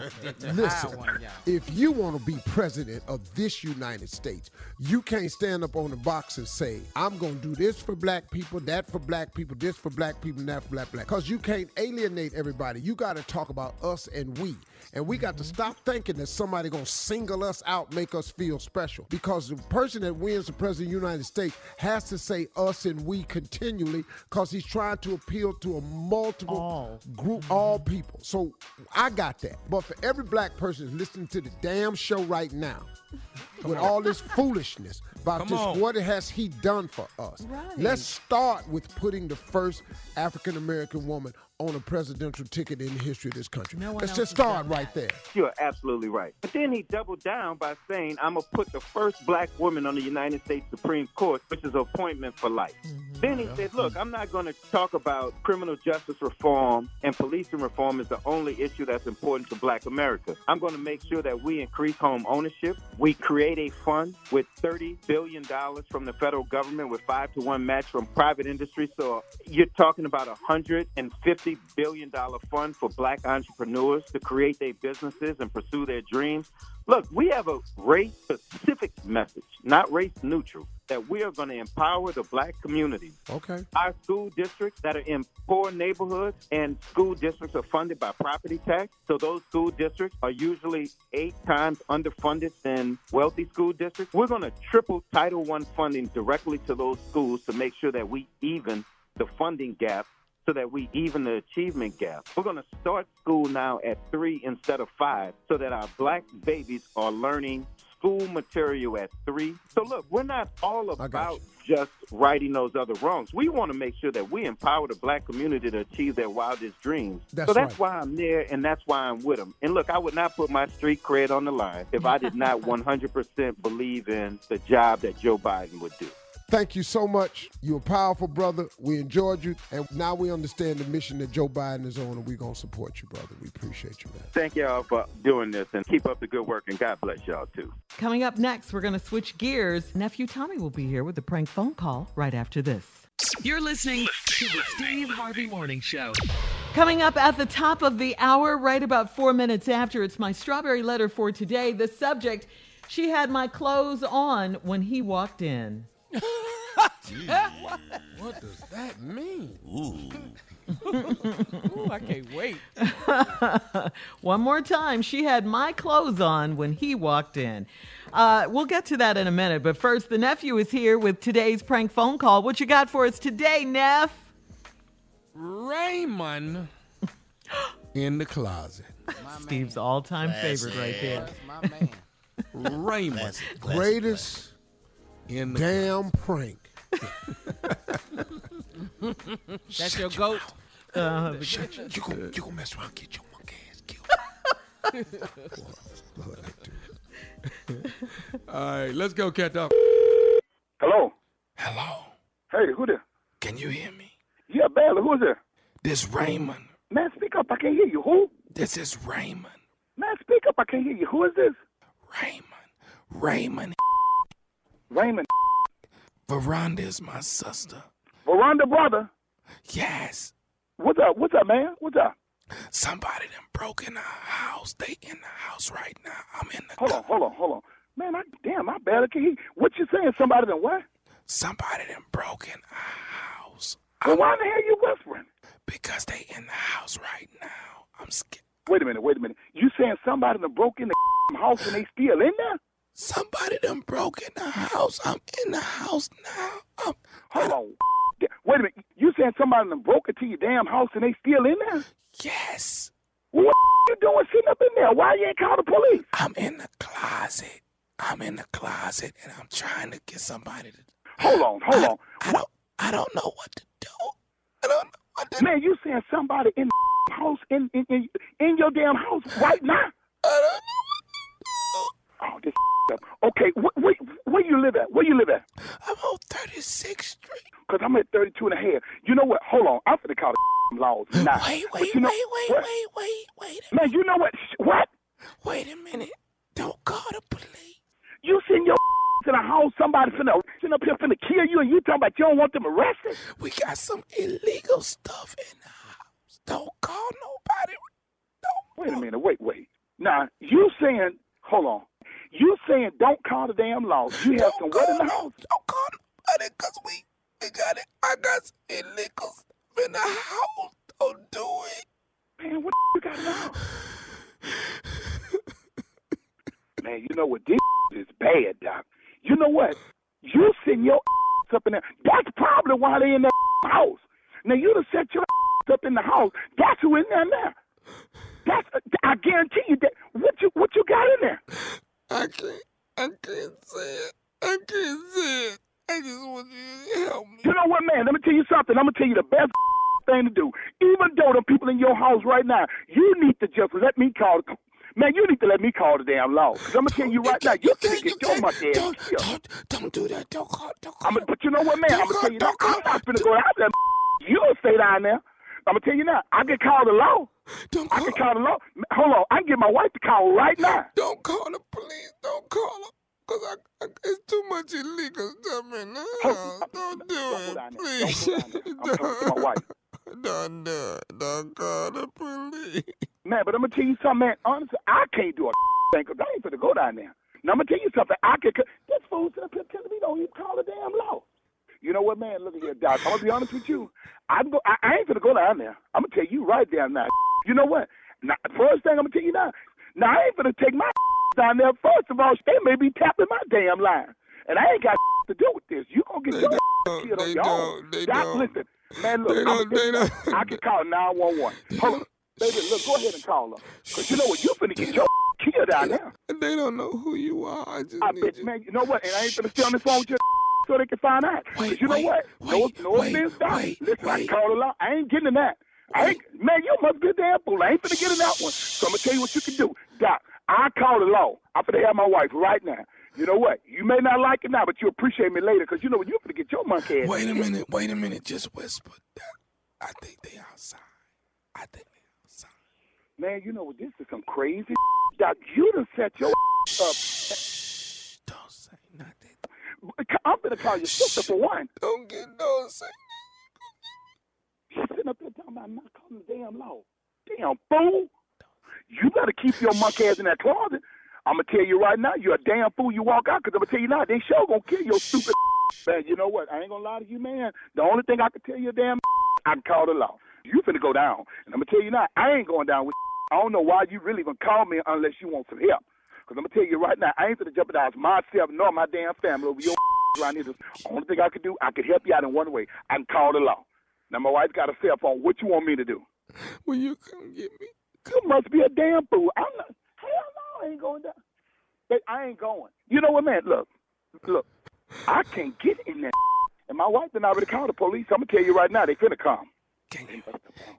listen, if you want to be president of this United States, you can't stand up on the box and say, I'm going to do this for black people, that for black people, this for black people, and that for black black. Because you can't alienate everybody. You got to talk about us and we. And we got to mm-hmm. stop thinking that somebody going to single us out, make us feel special. Because the person that wins the president of the United States has to say us and we continually because he's trying to appeal to a multiple All. group, mm-hmm. all people. So I got that. But for every black person listening to the damn show right now, with all this foolishness about Come just on. what has he done for us, Right. let's start with putting the first African American woman on a presidential ticket in the history of this country. No Let's just start right there. You're absolutely right. But then he doubled down by saying, I'm going to put the first black woman on the United States Supreme Court, which is an appointment for life. Mm-hmm. Then he yeah. said, Look, I'm not going to talk about criminal justice reform and policing reform is the only issue that's important to black America. I'm going to make sure that we increase home ownership. We create a fund with $30 billion from the federal government with five to one match from private industry. So you're talking about 150 Billion-dollar fund for black entrepreneurs to create their businesses and pursue their dreams. Look, we have a race specific message, not race neutral, that we are going to empower the black community. Okay. Our school districts that are in poor neighborhoods and school districts are funded by property tax. So those school districts are usually eight times underfunded than wealthy school districts. We're going to triple Title I funding directly to those schools to make sure that we even the funding gap so that we even the achievement gap. We're going to start school now at three instead of five so that our black babies are learning school material at three. So look, we're not all about just righting those other wrongs. We want to make sure that we empower the black community to achieve their wildest dreams. That's so that's right. why I'm there and that's why I'm with them. And look, I would not put my street cred on the line if I did not 100% believe in the job that Joe Biden would do. Thank you so much. You're a powerful brother. We enjoyed you. And now we understand the mission that Joe Biden is on, and we're going to support you, brother. We appreciate you, man. Thank y'all for doing this and keep up the good work and God bless y'all too. Coming up next, we're going to switch gears. Nephew Tommy will be here with a prank phone call right after this. You're listening to the Steve Harvey Morning Show. Coming up at the top of the hour, right about four minutes after, it's my strawberry letter for today. The subject She had my clothes on when he walked in. What does that mean? Ooh. Ooh, I can't wait. One more time. She had my clothes on when he walked in. Uh, we'll get to that in a minute. But first, the nephew is here with today's prank phone call. What you got for us today, Neff? Raymond in the closet. Steve's all time favorite right there. My man. Raymond Classic, classic, Greatest in the damn prank. That's your goat. Uh, You gonna you gonna mess around, get your monkey ass killed. All right, let's go, cat dog. Hello. Hello. Hey, who there? Can you hear me? Yeah, barely. Who's there? This Raymond. Man, speak up. I can't hear you. Who? This is Raymond. Man, speak up. I can't hear you. Who is this? Raymond. Raymond. Raymond. Veranda is my sister. Veranda brother. Yes. What's up? What's up, man? What's up? Somebody done broke in our house. They in the house right now. I'm in the Hold on, hold on, hold on. Man, I damn, I better can hear. What you saying? Somebody done what? Somebody done broke in our house. Well, why the hell you whispering? Because they in the house right now. I'm scared. Wait a minute, wait a minute. You saying somebody done broke in the house and they still in there? Somebody done broke in the house. I'm in the house now. I'm, Hold on. Wait a minute. You saying somebody done broke into your damn house and they still in there? yes. What you doing sitting up in there? Why you ain't call the police? I'm in the closet. I'm in the closet and I'm trying to get somebody to Hold on, hold on. I don't I don't know what to do. I don't know what to Man, you saying somebody in the house in in, in in your damn house right now? I Oh, this up. Okay, wh- where, where you live at? Where you live at? I'm on 36th Street. Because I'm at 32 and a half. You know what? Hold on. I'm finna call the laws now. Wait, wait, you know, wait, wait, what? wait, wait, wait. Man, you know what? Sh- What? Wait a minute. Don't call the police. You send your in a house, somebody finna sitting up here finna kill you, and you talking about you don't want them arrested? We got some illegal stuff in the house. Don't call nobody. Wait a minute. Wait, wait. Now, you saying, hold on. You saying don't call the damn laws. You have some what in the house? Don't call nobody because we, we got it. I got some illegal stuff in the house. Don't do it. Man, what you got now? Man, you know what? This is bad, Doc. You know what? You send your up in there. That's probably why they in that house. Now you done set your up in the house. That's who in there now. That's I guarantee you that what you what you got in there. I can't. I can't say it. I can't say it. I just want you to help me. You know what, man? Let me tell you something. I'm gonna tell you the best thing to do. Even though the people in your house right now, you need to just let me call. Man, you need to let me call the damn law. Cause I'm gonna tell you right now, you can get your monkey ass Don't, killed. don't, don't do that. Don't call. Don't call. I'm gonna, but you know what, man? I'm gonna tell you now. I'm not gonna go out there. You gonna stay down there. I'm gonna tell you now. I can call the law. Don't I can call the law. Hold on. I can get my wife to call right now. Don't call the police. Don't call them. Cause I, I, it's too much illegal stuff in the house. Don't do Don't it, please. Don't go down there. I'm talking to my wife. Don't do it. Don't call the police. Man, but I'm gonna tell you something, man. Honestly, I can't do a thing because I ain't finna go down there. Now I'm gonna tell you something. I can. This fool sitting up here telling me don't even call the damn law. You know what, man? Look at here, Doc. I'm gonna be honest with you. I'm go. I, I ain't finna go down there. I'm gonna tell you right down now. You know what? Now, first thing I'm gonna tell you now. Now I ain't gonna take my down there. First of all, they may be tapping my damn line, and I ain't got to do with this. You gonna get They your don't. killed on They your own. They Doc, listen, man. Look, They I'm don't. They don't. I can call 911. Hold on. Baby, look, go ahead and call her. Because you know what? You finna get your killed down there. They don't know who you are. I just I bet, you. man, you know what? And I ain't finna stay on this phone with you so they can find out. Wait, you know wait, what? wait, no, no wait, offense, Doc. Listen, I wait. can call the law. I ain't getting in that. I ain't, man, you must be a damn fool. I ain't finna get in that one. So I'm gonna tell you what you can do. Doc, I call the law. I'm finna have my wife right now. You know what? You may not like it now, but you appreciate me later because you know what? you're finna get your monkey ass. Wait a minute. Wait a minute. Just whisper. I think they outside. I think they outside. Man, you know what? This is some crazy Doc. You done set your up. Shh. Don't say nothing. I'm gonna call your sister for one. Don't get no say. She's sitting up there talking about not calling the damn law. Damn fool. You better keep your monkey ass in that closet. I'm gonna tell you right now, you're a damn fool. You walk out, cause I'm gonna tell you now, they sure gonna kill your stupid. Man, you know what? I ain't gonna lie to you, man. The only thing I can tell you, damn, I can call the law. You finna go down. And I'm gonna tell you now, I ain't going down with I don't know why you really even call me unless you want some help. Because I'm gonna tell you right now, I ain't gonna jeopardize myself nor my damn family over your around here. The only thing I could do, I could help you out in one way. I can call the law. Now my wife's got a cell phone. What you want me to do? Will you come get me? You must be a damn fool. I'm not. Hell no, I ain't going down. But I ain't going. You know what, man? Look, look. I can't get in there. And my wife and I already called the police. I'm gonna tell you right now, they finna come. Can you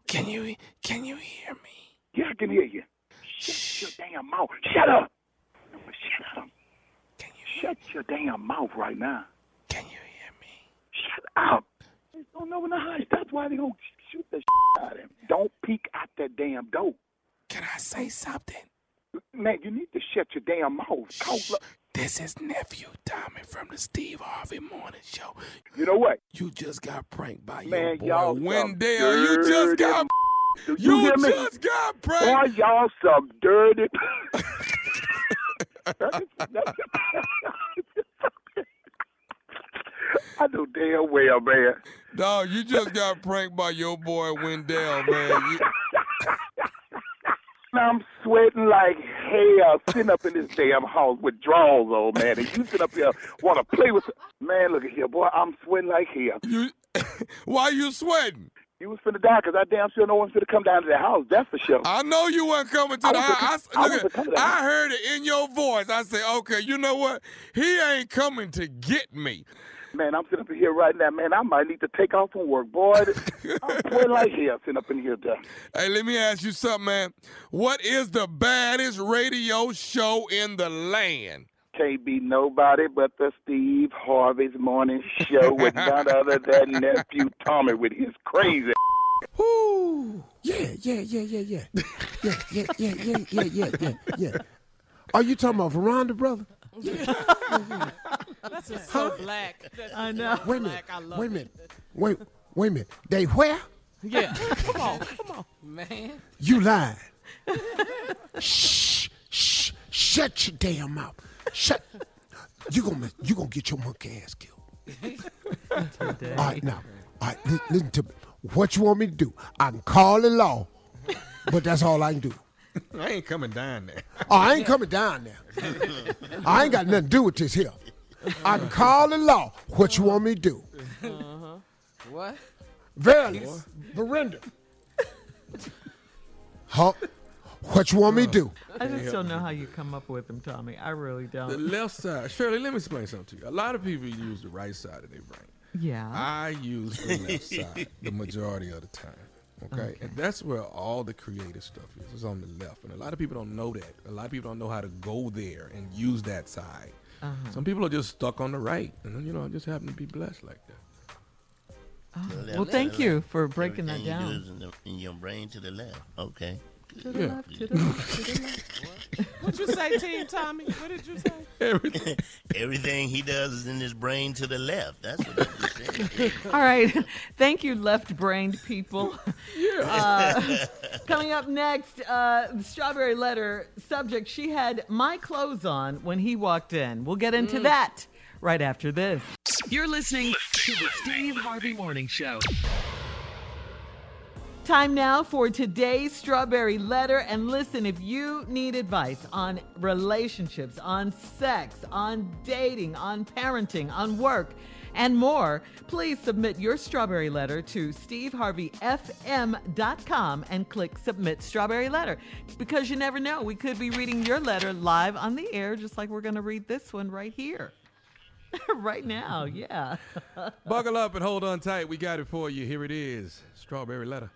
can you can you hear me? Yeah, I can hear you. Shut your damn mouth. Shut up. Shut up. Can you shut your damn mouth right now? Can you hear me? Shut up. Don't know in the hush. That's why they gonna shoot the out of him. Don't peek out that damn door. Can I say something? Man, you need to shut your damn mouth. Call- This is nephew Tommy from the Steve Harvey Morning Show. You know what? You just got pranked by Man, your boy y'all Wendell. You just got you me? just got pranked. Boy, y'all some dirty. I know damn well, man. Dog, you just got pranked by your boy Wendell, man. You- I'm sweating like hell sitting up in this damn house with drawers on, man. And you sit up here want to play with. Man, look at here, boy. I'm sweating like hell. You, why you sweating? You was finna die because I damn sure no one's finna come down to the house. That's for sure. I know you weren't coming to I the house. I I, look wasn't at- coming to the I heard it in your voice. I said, okay, you know what? He ain't coming to get me. Man, I'm sitting up in here right now, man. I might need to take off from work, boy. I'm sweating like hell sitting up in here, done. Hey, let me ask you something, man. What is the baddest radio show in the land? Can't be nobody but the Steve Harvey's morning show with none other than nephew Tommy with his crazy. Woo! Yeah, yeah, yeah, yeah, yeah. Yeah, yeah, yeah, yeah, yeah, yeah, yeah, yeah. Are you talking about Veranda, brother? That's just so black. That's I know. so Wait a minute. black. I love Wait a it. minute. Wait, wait a minute. They where? Yeah. come on, come on, man. You lying. shh, shh, shut your damn mouth. Shut. You gonna you gonna get your monkey ass killed. All right, now, all right, li- listen to me. What you want me to do? I can call the law, but that's all I can do. I ain't coming down there. Oh, I ain't coming down there. I ain't got nothing to do with this here. I can call the law. What you want me to do? Uh-huh. What? Verily, Verinda. Huh? What you want me to do? I just don't know how you come up with them, Tommy. I really don't. The left side. Shirley, let me explain something to you. A lot of people use the right side of their brain. Yeah. I use the left side the majority of the time. Okay? And that's where all the creative stuff is. It's on the left. And a lot of people don't know that. A lot of people don't know how to go there and use that side. Uh-huh. Some people are just stuck on the right. And then, you know, I just happen to be blessed like that. To the Well, thank left. you for breaking that Everything you do down. is in, the, in your brain to the left. Okay. To the left, to the left, to the left. What'd you say, Team Tommy? What did you say? Everything. Everything he does is in his brain to the left. That's what I just said. All right. Thank you, left brained people. Uh, coming up next, uh, strawberry letter subject she had my clothes on when he walked in. We'll get into that right after this. You're listening to the Steve Harvey Morning Show. Time now for today's strawberry letter. And listen, if you need advice on relationships, on sex, on dating, on parenting, on work, and more, please submit your strawberry letter to steveharveyfm.com and click submit strawberry letter. Because you never know, we could be reading your letter live on the air, just like we're going to read this one right here. right now, yeah. Buckle up and hold on tight. We got it for you. Here it is. Strawberry letter.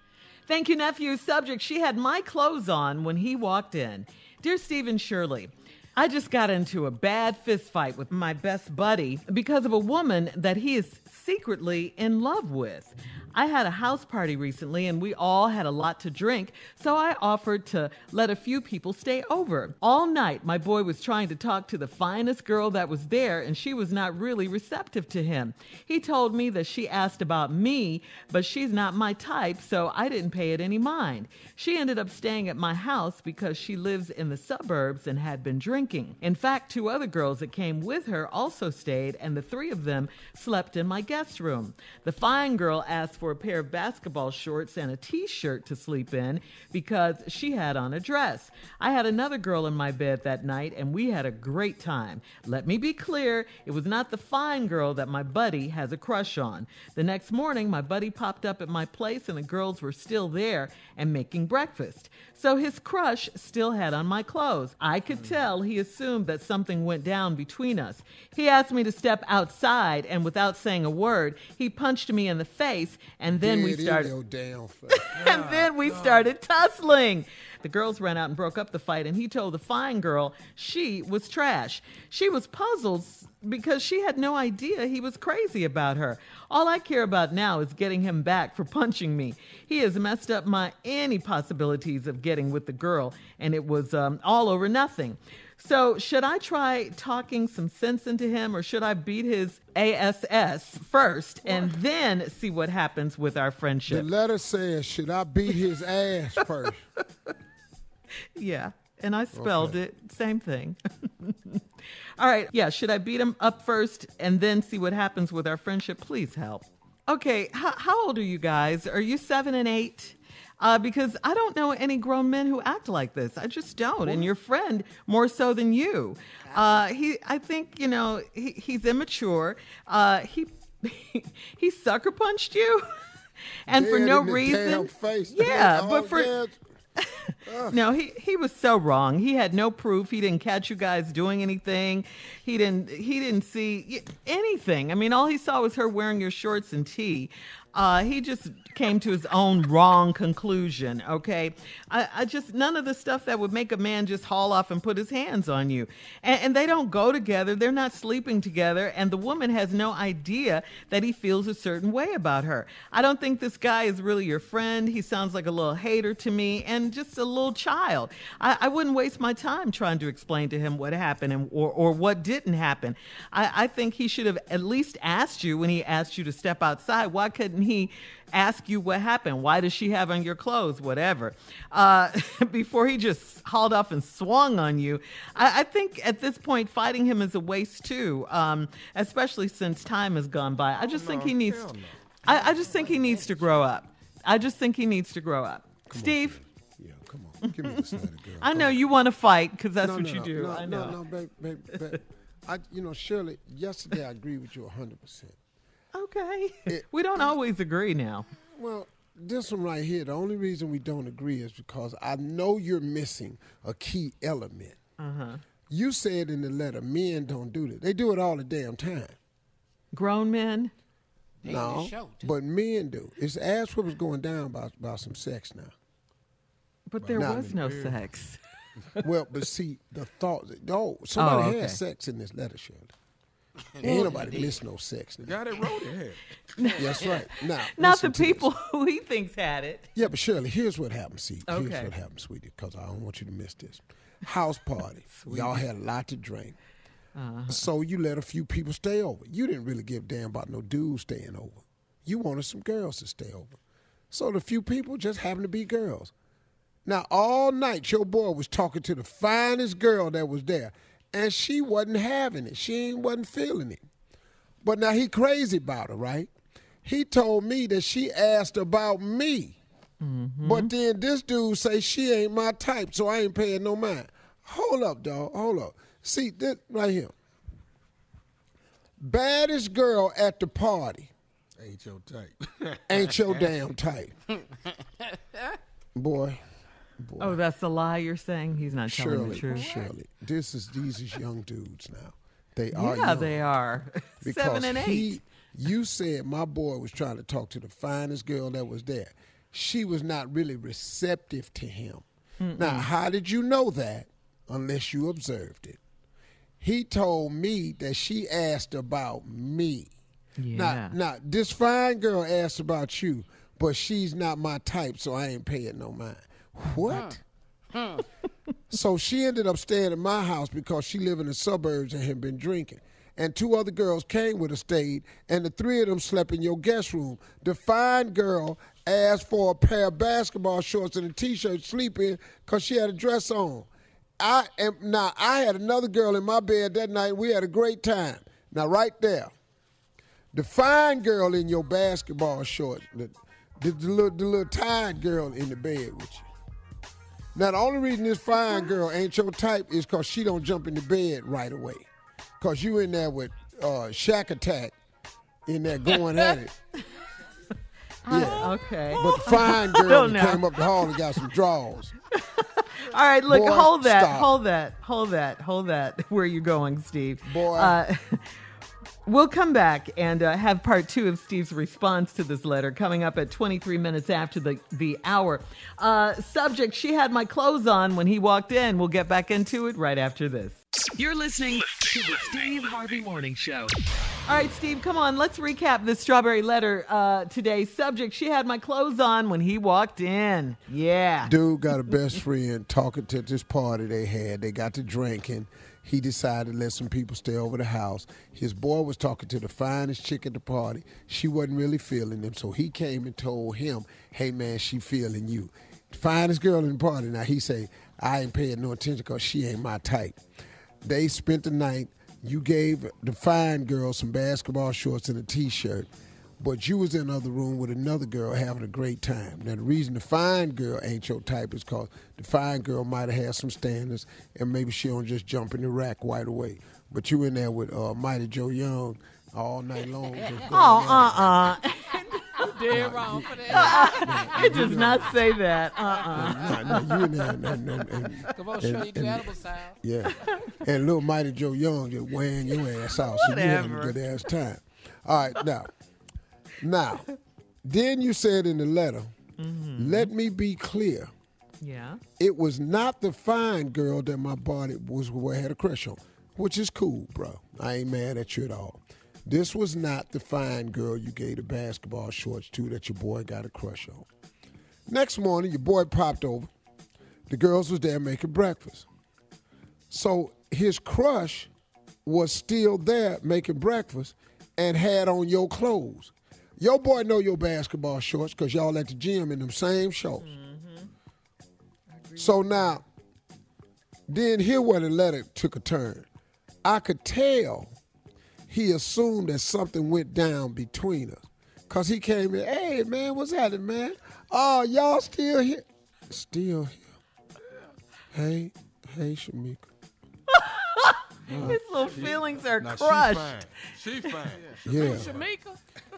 Thank you, nephew. Subject She had my clothes on when he walked in. Dear Steve and Shirley, I just got into a bad fist fight with my best buddy because of a woman that he is secretly in love with. I had a house party recently and we all had a lot to drink, so I offered to let a few people stay over. All night, my boy was trying to talk to the finest girl that was there, and she was not really receptive to him. He told me that she asked about me, but she's not my type, so I didn't pay it any mind. She ended up staying at my house because she lives in the suburbs and had been drinking. In fact, two other girls that came with her also stayed, and the three of them slept in my guest room. The fine girl asked for a pair of basketball shorts and a t shirt to sleep in because she had on a dress. I had another girl in my bed that night, and we had a great time. Let me be clear it was not the fine girl that my buddy has a crush on. The next morning, my buddy popped up at my place, and the girls were still there and making breakfast. So his crush still had on my clothes. I could hmm. tell he assumed that something went down between us. He asked me to step outside, and without saying a word, he punched me in the face, and then we Dead in started. your damn face. and then we started tussling. The girls ran out and broke up the fight, and he told the fine girl she was trash. She was puzzled because she had no idea he was crazy about her. All I care about now is getting him back for punching me. He has messed up my any possibilities of getting with the girl, and it was um, all over nothing. So, should I try talking some sense into him, or should I beat his ASS first and then see what happens with our friendship? The letter says, should I beat his ass first? Yeah. And I spelled Okay. it. Same thing. All right. Yeah. Should I beat him up first and then see what happens with our friendship? Please help. Okay. How, how old are you guys? Are you seven and eight? Uh, because I don't know any grown men who act like this. I just don't. And your friend more so than you. Uh, he, I think, you know, he, he's immature. Uh, he, he sucker punched you. and for no in the reason. Yeah, Oh, but for no, he he was so wrong. He had no proof. He didn't catch you guys doing anything. He didn't he didn't see anything. I mean, all he saw was her wearing your shorts and tee. Uh, he just came to his own wrong conclusion. Okay, I, I just none of the stuff that would make a man just haul off and put his hands on you. And, and they don't go together. They're not sleeping together. And the woman has no idea that he feels a certain way about her. I don't think this guy is really your friend. He sounds like a little hater to me and just a little child. I, I wouldn't waste my time trying to explain to him what happened and, or, or what didn't happen. I, I think he should have at least asked you when he asked you to step outside. Why couldn't he ask you what happened? Why does she have on your clothes? Whatever. Uh, before he just hauled off and swung on you. I, I think at this point, fighting him is a waste too, um, especially since time has gone by. I just think he needs. I, I just think he needs to grow up. I just think he needs to grow up. Steve, Yeah, come on. Give me this letter, girl. I know you want to fight because that's No, what no, you do. No, I know. No, no, babe, babe, babe. I, you know, Shirley, yesterday I agree with you 100%. Okay. It- we don't always agree now. Well, this one right here, the only reason we don't agree is because I know you're missing a key element. Uh-huh. You said in the letter, men don't do this. They do it all the damn time. Grown men. no, but men do. It's ass what was going down about, about some sex now. But there Not was no the- sex. well, but see, the thought, no, somebody Oh, okay. had sex in this letter, Shirley. Ain't nobody miss no sex. The guy that wrote it had. That's right. Now, Not the listen to this. people who he thinks had it. Yeah, but Shirley, here's what happened. See, Okay. here's what happened, sweetie, because I don't want you to miss this. House party. Y'all had a lot to drink. Uh-huh. So you let a few people stay over. You didn't really give a damn about no dudes staying over. You wanted some girls to stay over. So the few people just happened to be girls. Now all night your boy was talking to the finest girl that was there, and she wasn't having it. She ain't wasn't feeling it. But now he crazy about her, right? He told me that she asked about me. Mm-hmm. But then this dude say she ain't my type, so I ain't paying no mind. Hold up, dog. Hold up. See this right here. Baddest girl at the party Ain't your type. ain't your damn type. Boy, Oh, that's a lie you're saying? He's not telling Shirley, the truth. Shirley, this is these is young dudes now. They are Yeah, young. they are. because Seven and eight. he, you said my boy was trying to talk to the finest girl that was there. She was not really receptive to him. Now, how did you know that unless you observed it? He told me that she asked about me. Yeah. Now, now, this fine girl asked about you, but she's not my type, so I ain't paying no mind. What? Hmm. Hmm. So she ended up staying at my house because she lived in the suburbs and had been drinking. And two other girls came with her, stayed, and the three of them slept in your guest room. The fine girl asked for a pair of basketball shorts and a t-shirt to sleep in because she had a dress on. I am now. I had another girl in my bed that night. We had a great time. Now, right there, the fine girl in your basketball shorts, the, the, the little, the little tired girl in the bed with you. Now, the only reason this fine girl ain't your type is because she don't jump in the bed right away. Because you in there with uh, Shack Attack in there going at it. Yeah. Okay. But the fine girl don't that know. came up the hall and got some draws. All right, look, Boy, hold that, stop. hold that, hold that, hold that. Where are you going, Steve? Boy. Uh, we'll come back and uh, have part two of Steve's response to this letter coming up at 23 minutes after the, the hour. Uh, subject She had my clothes on when he walked in. We'll get back into it right after this. You're listening to the Steve Harvey Morning Show. All right, Steve, come on. Let's recap this strawberry letter uh, today. Subject She had my clothes on when he walked in. Yeah. Dude got a best friend talking to this party they had. They got to drinking. He decided to let some people stay over the house. His boy was talking to the finest chick at the party. She wasn't really feeling him, so he came and told him, "Hey man, she feeling you." Finest girl in the party. Now he say, "I ain't paying no attention because she ain't my type." They spent the night. You gave the fine girl some basketball shorts and a t-shirt, but you was in another room with another girl having a great time. Now the reason the fine girl ain't your type is cause the fine girl might have had some standards and maybe she don't just jump in the rack right away. But you in there with uh, Mighty Joe Young all night long. just going Oh, at it. uh uh Dead wrong for that. It does not say that. Uh uh Nah, nah, you in there and, and, and, and, Come on, show you and- animal sound. Yeah. And little Mighty Joe Young just weighing your ass out. So you having a good ass time. All right, now. Now, then you said in the letter, Mm-hmm. let me be clear. Yeah. It was not the fine girl that my body was had a crush on, which is cool, bro. I ain't mad at you at all. This was not the fine girl you gave the basketball shorts to that your boy got a crush on. Next morning, your boy popped over. The girls was there making breakfast. So his crush was still there making breakfast and had on your clothes. Your boy know your basketball shorts because y'all at the gym in them same shorts. Mm-hmm. So now, then here where the letter took a turn. I could tell he assumed that something went down between us. Cause he came in, hey man, what's happening, man? Oh, y'all still here? Still here. Hey, hey, Shamika. His little feelings are Now, she crushed. fine. She fine. Yeah. Shamika.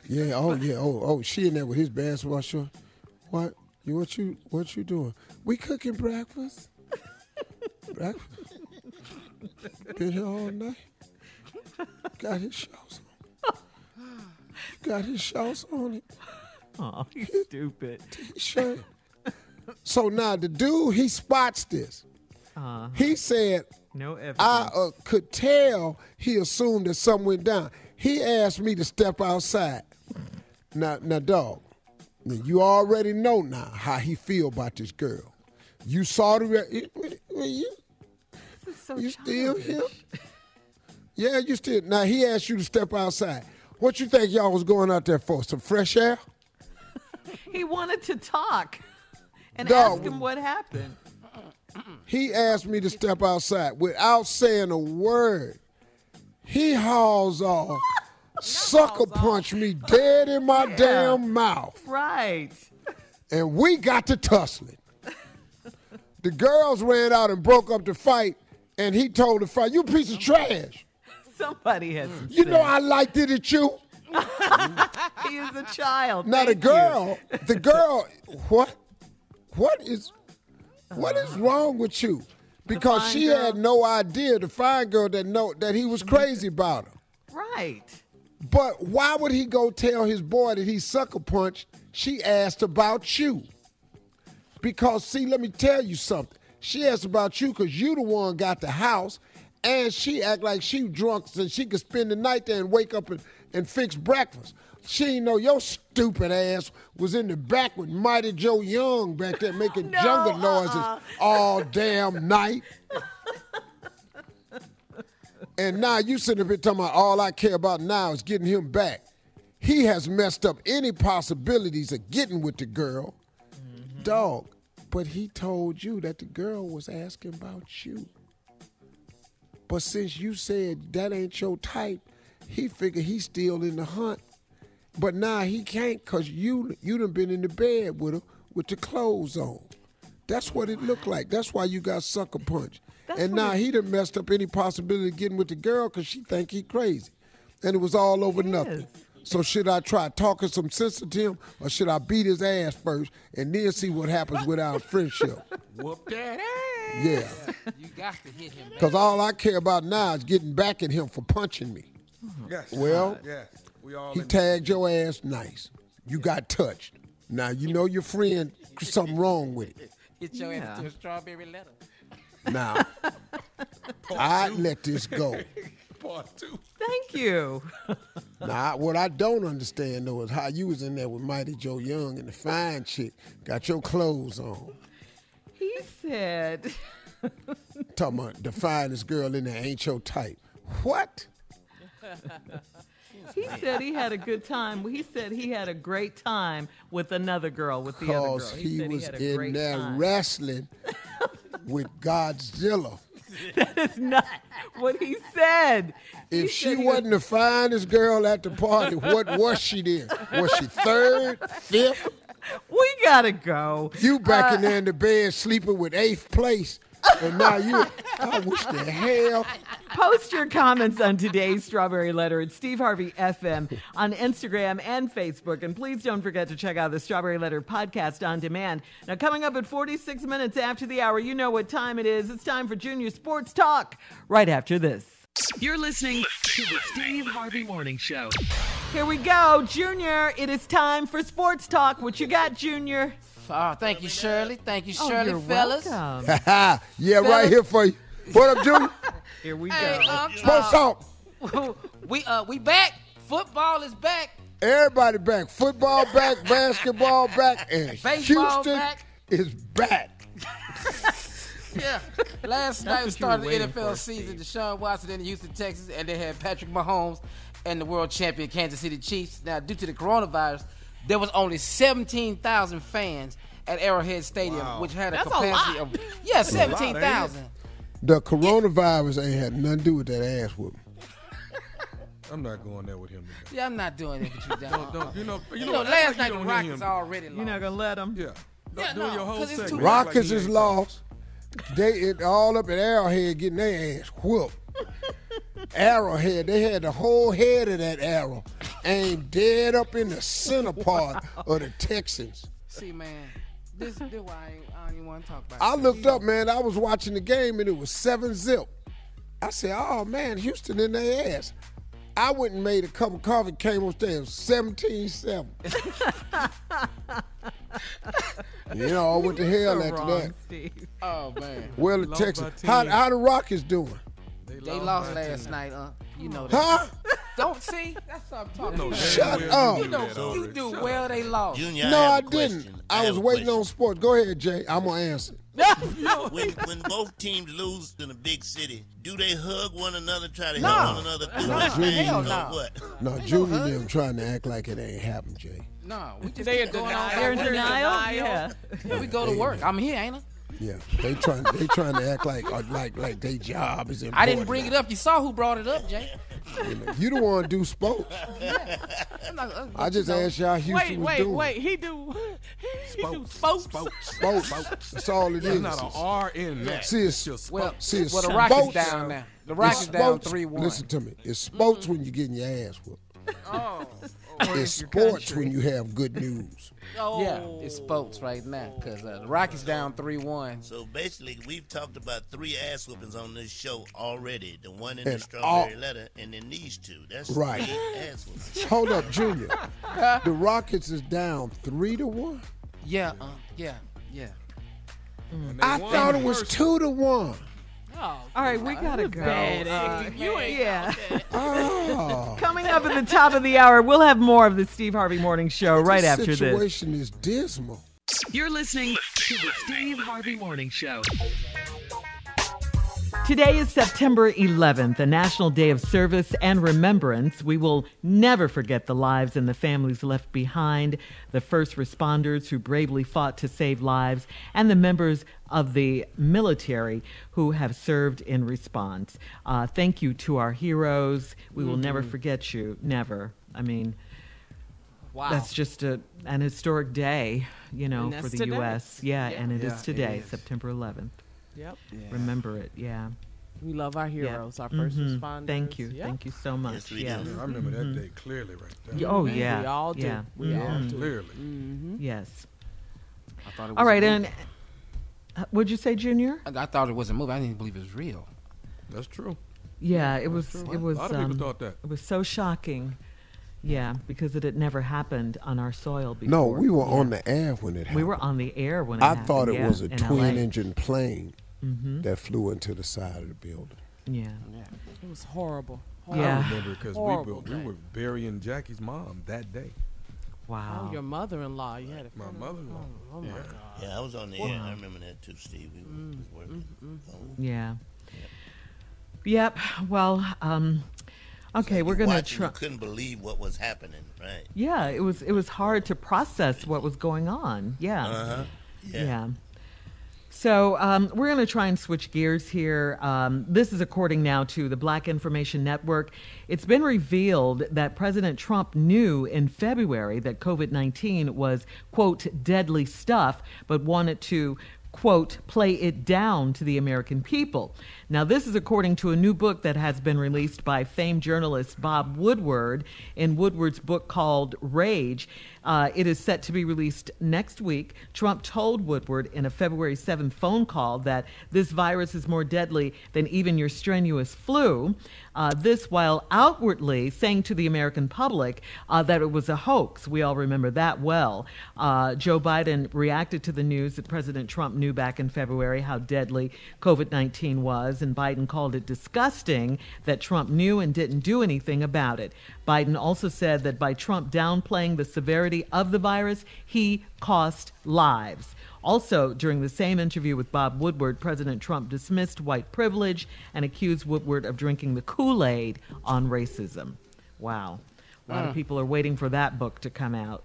Yeah, oh yeah, oh oh she in there with his basketball short. What? You what you what you doing? We cooking breakfast. breakfast. Been here all night. Got his shorts on. Got his shorts on it. Oh, you stupid. T-shirt. So now the dude he spots this. Uh, He said no evidence. I uh, could tell he assumed that something went down. He asked me to step outside. Now, now, dog, you already know now how he feel about this girl. You saw the re- you, you still here? Yeah, you still. Now he asked you to step outside. What you think y'all was going out there for? Some fresh air? he wanted to talk and Dog. ask him what happened. He asked me to step outside without saying a word. He hauls off, sucker punch me dead in my damn mouth, Right. and we got to tussling. the girls ran out and broke up the fight, and he told the fight, "You piece of trash." Somebody has You know I liked it at you. he is a child. Now the Thank you. girl, the girl, what, what is, what is uh. wrong with you? Because she girl. had no idea, the fine girl that know that he was crazy about her. Right. But why would he go tell his boy that he sucker punched? She asked about you. Because see, let me tell you something. She asked about you because you the one got the house, and she act like she drunk so she could spend the night there and wake up and, and fix breakfast. She know your stupid ass was in the back with Mighty Joe Young back there making No, jungle noises uh-uh. all damn night. And now you sitting up here talking about all I care about now is getting him back. He has messed up any possibilities of getting with the girl. Mm-hmm. Dog, But he told you that the girl was asking about you. But since you said that ain't your type, he figured he's still in the hunt. But now he can't cause you you done been in the bed with her with the clothes on. That's what it looked like. That's why you got sucker punched. That's and now it- he done messed up any possibility of getting with the girl because she think he crazy. And it was all over nothing. So should I try talking some sense into him or should I beat his ass first and then see what happens with our friendship? Whoop that ass. Yeah. You got to hit him. Because all I care about now is getting back at him for punching me. Yes. Well, yes. We all He tagged your ass nice. You got touched. Now you know your friend something wrong with it. Hit your Yeah. ass to a strawberry letter. Now I'd let this go. part two. Thank you. Now what I don't understand though is how you was in there with Mighty Joe Young and the fine chick got your clothes on. He said, Talking about the finest girl in there ain't your type. What? he said he had a good time. He said he had a great time with another girl, with the other girl. Cause He, he, was he in there time. wrestling with Godzilla. That's not what he said. He If she said wasn't the finest girl at the party, what was she then? Was she third, fifth? We gotta go. You back Uh, in there in the bed sleeping with eighth place, and now you. I wish the hell. Post your comments on today's Strawberry Letter at Steve Harvey FM on Instagram and Facebook. And please don't forget to check out the Strawberry Letter podcast on demand. Now, coming up at 46 minutes after the hour, you know what time it is. It's time for Junior Sports Talk right after this. You're listening to the Steve Harvey Morning Show. Here we go, Junior. It is time for Sports Talk. What you got, Junior? Oh, thank you, Shirley. Thank you, Oh, Shirley, you're fellas. welcome. yeah, right here for you. What up, Junior? Here we Hey, go. um, Sports uh, talk. we uh we back. Football is back. Everybody back. Football back, basketball back, and Baseball Houston back. is back. Yeah. Last That's night we what you started the waiting NFL for, season. Deshaun Watson in Houston, Texas, and they had Patrick Mahomes and the world champion Kansas City Chiefs. Now, due to the coronavirus, there was only 17,000 fans at Arrowhead Stadium, which had a That's a capacity lot. of yeah, That's a lot, ain't it? 17,000. The coronavirus ain't had nothing to do with that ass whooping. I'm not going there with him. Today. Yeah, I'm not doing it with you, Don't, don't, you know, you, You know, know, last like night the don't hear Rockets him. already You're not gonna let him? Yeah. Yeah, Doing no, your whole 'cause it's segment. too- act like Rockets is lost. They it all up at Arrowhead getting their ass whooped. Arrowhead, they had the whole head of that arrow aimed dead up in the center part of the Texans. See, man, this this why I, ain't, I don't even want to talk about. I it. looked up, man. I was watching the game and it was seven zip. I said, "Oh man, Houston in their ass." I went and made a cup of coffee, came upstairs, 17-7. you know, what the hell So after wrong, that? Steve. Oh man, Well, the Lost Texans. How, 10. how the Rockets doing? They lost by last night, uh. You know that. Huh? Don't see. That's what I'm talking about. Shut up. You know, that you do Shut well. up. They lost. Junior, I no, have I a didn't. question. I, have was waiting question. on sports. Go ahead, Jay. I'm gonna answer. when when both teams lose in a big city, do they hug one another, try to No. help one another through No, the Junior, hell or no. what? No, Junior and them trying to act like it ain't happened, Jay. No, we just They keep in going on. They're in We're denial? denial. Yeah. We go to work. I'm here, ain't I? Yeah, they trying. They trying to act like uh, like like their job is important. I didn't bring it up. You saw who brought it up, Jay. You, know, you the one do sports. I'm uh, I just you know, asked y'all how Houston Wait, was wait, doing. wait. He do. He do Sports. spokes. Sports. Sports. That's all it There's is. not an R in that. See, it's, just Well, see, it's well, the Rockets sports. down now. The It's Rockets down three one. Listen to me. It's sports when you're getting your ass whooped. Oh, It's sports when you have good news. Oh. yeah, it's sports right now because uh, the Rockets down three one. So basically, we've talked about three ass whoopings on this show already. The one in the And strawberry all- letter, and then these two. That's Right. ass whoopings. Hold up, Junior. The Rockets is down three to one. Yeah, uh, yeah, yeah. I thought it was two to one. Oh, All right, we gotta go. bad Uh. You ain't yeah. Oh, Coming up at the top of the hour, we'll have more of the Steve Harvey Morning Show right this after this. The situation is dismal. You're listening to the Steve Harvey Morning Show. Today is September 11th, a national day of service and remembrance. We will never forget the lives and the families left behind, the first responders who bravely fought to save lives, and the members of the military who have served in response. Uh, thank you to our heroes. We will never Mhm. forget you. Never. I mean, Wow. that's just a, an historic day, you know, for the today. U.S. Yeah, Yeah. and it is Yeah, it today, is. September 11th. Yep. Yeah. Remember it, yeah. We love our Yeah. heroes, our 1st Mhm. responders. Thank you. Yep. Thank you so much. we yes. do. I remember Mhm. that day clearly right there. Oh, yeah. We all do. Yeah. We all Mhm. do. Clearly. Mm-hmm. Yes. I thought it was All right, a and movie. uh, would you say, Junior? I, I thought it was a movie. I didn't believe it was real. That's true. Yeah, it was. true. It was. A lot of people um, thought that. It was so shocking. Yeah, because it had never happened on our soil before. No, we were Yeah. on the air when it happened. We were on the air when it happened. I happened. thought it yeah, was a twin LA. engine plane Mhm. that flew into the side of the building. Yeah. It was horrible. Yeah. I remember because we Horrible were, we were burying Jackie's mom that day. Wow. Oh, your mother-in-law. You had a My mother-in-law. Oh, oh my Yeah. God. Yeah, I was on the Wow. air. I remember that too, Steve. We were, was working. phone. Yeah. Yep. Well, um, okay, we're gonna Watching, try. You couldn't believe what was happening, right? Yeah, it was. It was hard to process what was going on. Yeah. Uh-huh. Yeah. Yeah. So um, we're going to try and switch gears here. Um, this is according now to the Black Information Network. It's been revealed that President Trump knew in February that COVID 19 was, quote, deadly stuff, but wanted to, quote, play it down to the American people. Now, this is according to a new book that has been released by famed journalist Bob Woodward in Woodward's book called Rage. Uh, it is set to be released next week. Trump told Woodward in a February 7th phone call that this virus is more deadly than even your strenuous flu. Uh, this while outwardly saying to the American public uh, that it was a hoax. We all remember that well. Uh, Joe Biden reacted to the news that President Trump knew back in February how deadly COVID 19 was, and Biden called it disgusting that Trump knew and didn't do anything about it. Biden also said that by Trump downplaying the severity of the virus, he cost lives. Also, during the same interview with Bob Woodward, President Trump dismissed white privilege and accused Woodward of drinking the Kool Aid on racism. Wow. A lot of Mm. people are waiting for that book to come out.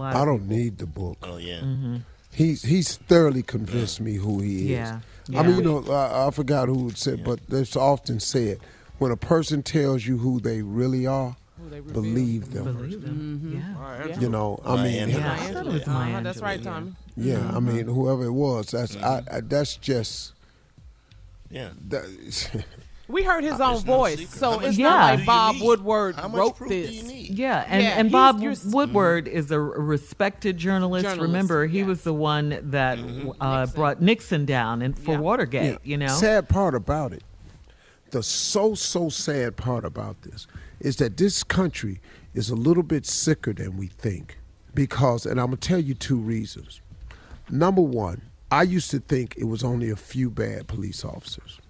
I don't need the book. Oh yeah. Mhm. He's he's thoroughly convinced me who he is. Yeah, I mean, you know, I, I forgot who it said, but it's often said when a person tells you who they really are, believe them. Believe them. Mm-hmm. Yeah. You know, I mean, Yeah, I thought it was Uh-huh, that's right, Angelou. Tommy. yeah, I mean, whoever it was, that's I, I, that's just Yeah. that, We heard his There's own no voice, secret. so it's proof not like Bob? Woodward How much wrote proof do this. you need? Yeah, and, Yeah, and he's- Bob you're- Woodward is a respected journalist. Journalist, Remember, he yes. was the one that uh, brought Nixon down and for Yeah. Watergate. Yeah. You know, Sad part about it, the so so sad part about this is that this country is a little bit sicker than we think. Because, and I'm gonna tell you two reasons. Number one, I used to think it was only a few bad police officers.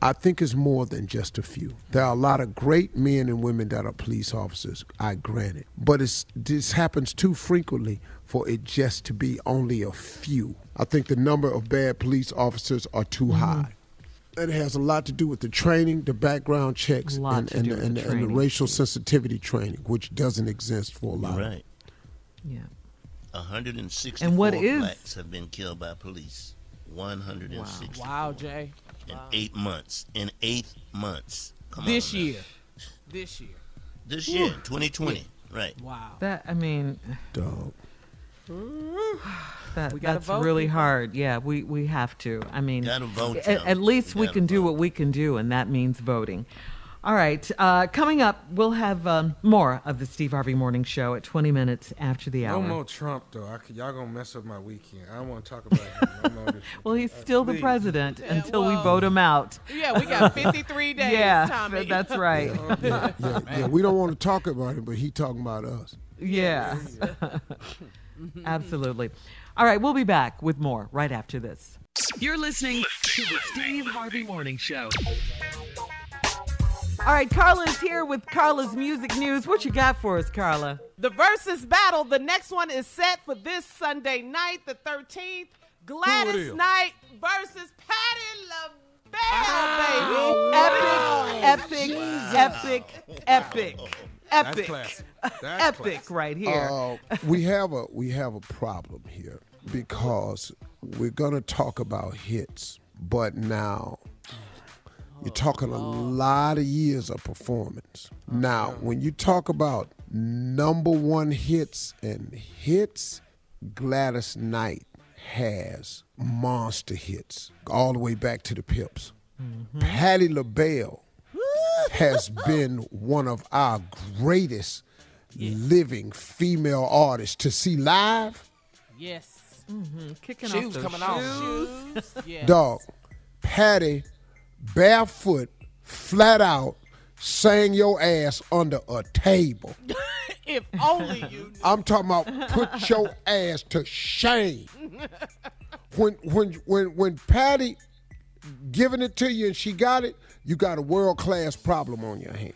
I think it's more than just a few. There are a lot of great men and women that are police officers, I grant it. But it's, this happens too frequently for it just to be only a few. I think the number of bad police officers are too mm-hmm. high. And it has a lot to do with the training, the background checks, and, and, and, the and the racial sensitivity training, which doesn't exist for a lot You're of right. yeah. 164 And what is- blacks have been killed by police. 160 Wow, Jay. In eight months. In eight months. Come This on now. year. This year. This year, 2020. Right. Wow. That I mean, Dog. that, We that's vote, really people. hard. Yeah, we we have to. I mean, Gotta vote, at, at least We we gotta can do what we can do, and that means voting. All right. Uh, coming up, we'll have um, more of the Steve Harvey Morning Show at 20 minutes after the hour. No hour. more Trump though. I, c- y'all gonna mess up my weekend. I don't want to talk about him. no Well, he's uh, still the please. president until we vote him out. Yeah, we got 53 days, yeah, Tommy. that's right. Yeah, yeah, yeah, we don't want to talk about him, but he talking about us. Yeah. Absolutely. All right, we'll be back with more right after this. You're listening to the Steve Harvey Morning Show. All right, Carla is here with Carla's music news. What you got for us, Carla? The versus battle. The next one is set for this Sunday night, the 13th. Gladys is? Knight versus Patti LaBelle, epic, epic, epic, epic, classic. That's epic classic. right here. Uh, we have a we have a problem here because we're gonna talk about hits, but now you're talking a lot of years of performance. Now, when you talk about number one hits and hits, Gladys Knight has monster hits all the way back to the Pips. Patti LaBelle has been one of our greatest living female artists to see live. Yes. Mm-hmm. Kicking Shoes off those coming off. shoes. Yes. Dog, Patti, barefoot, flat out, sang your ass under a table. if only you. I'm talking about put your ass to shame. When when when when Patti giving it to you and she got it, you got a world class problem on your hand.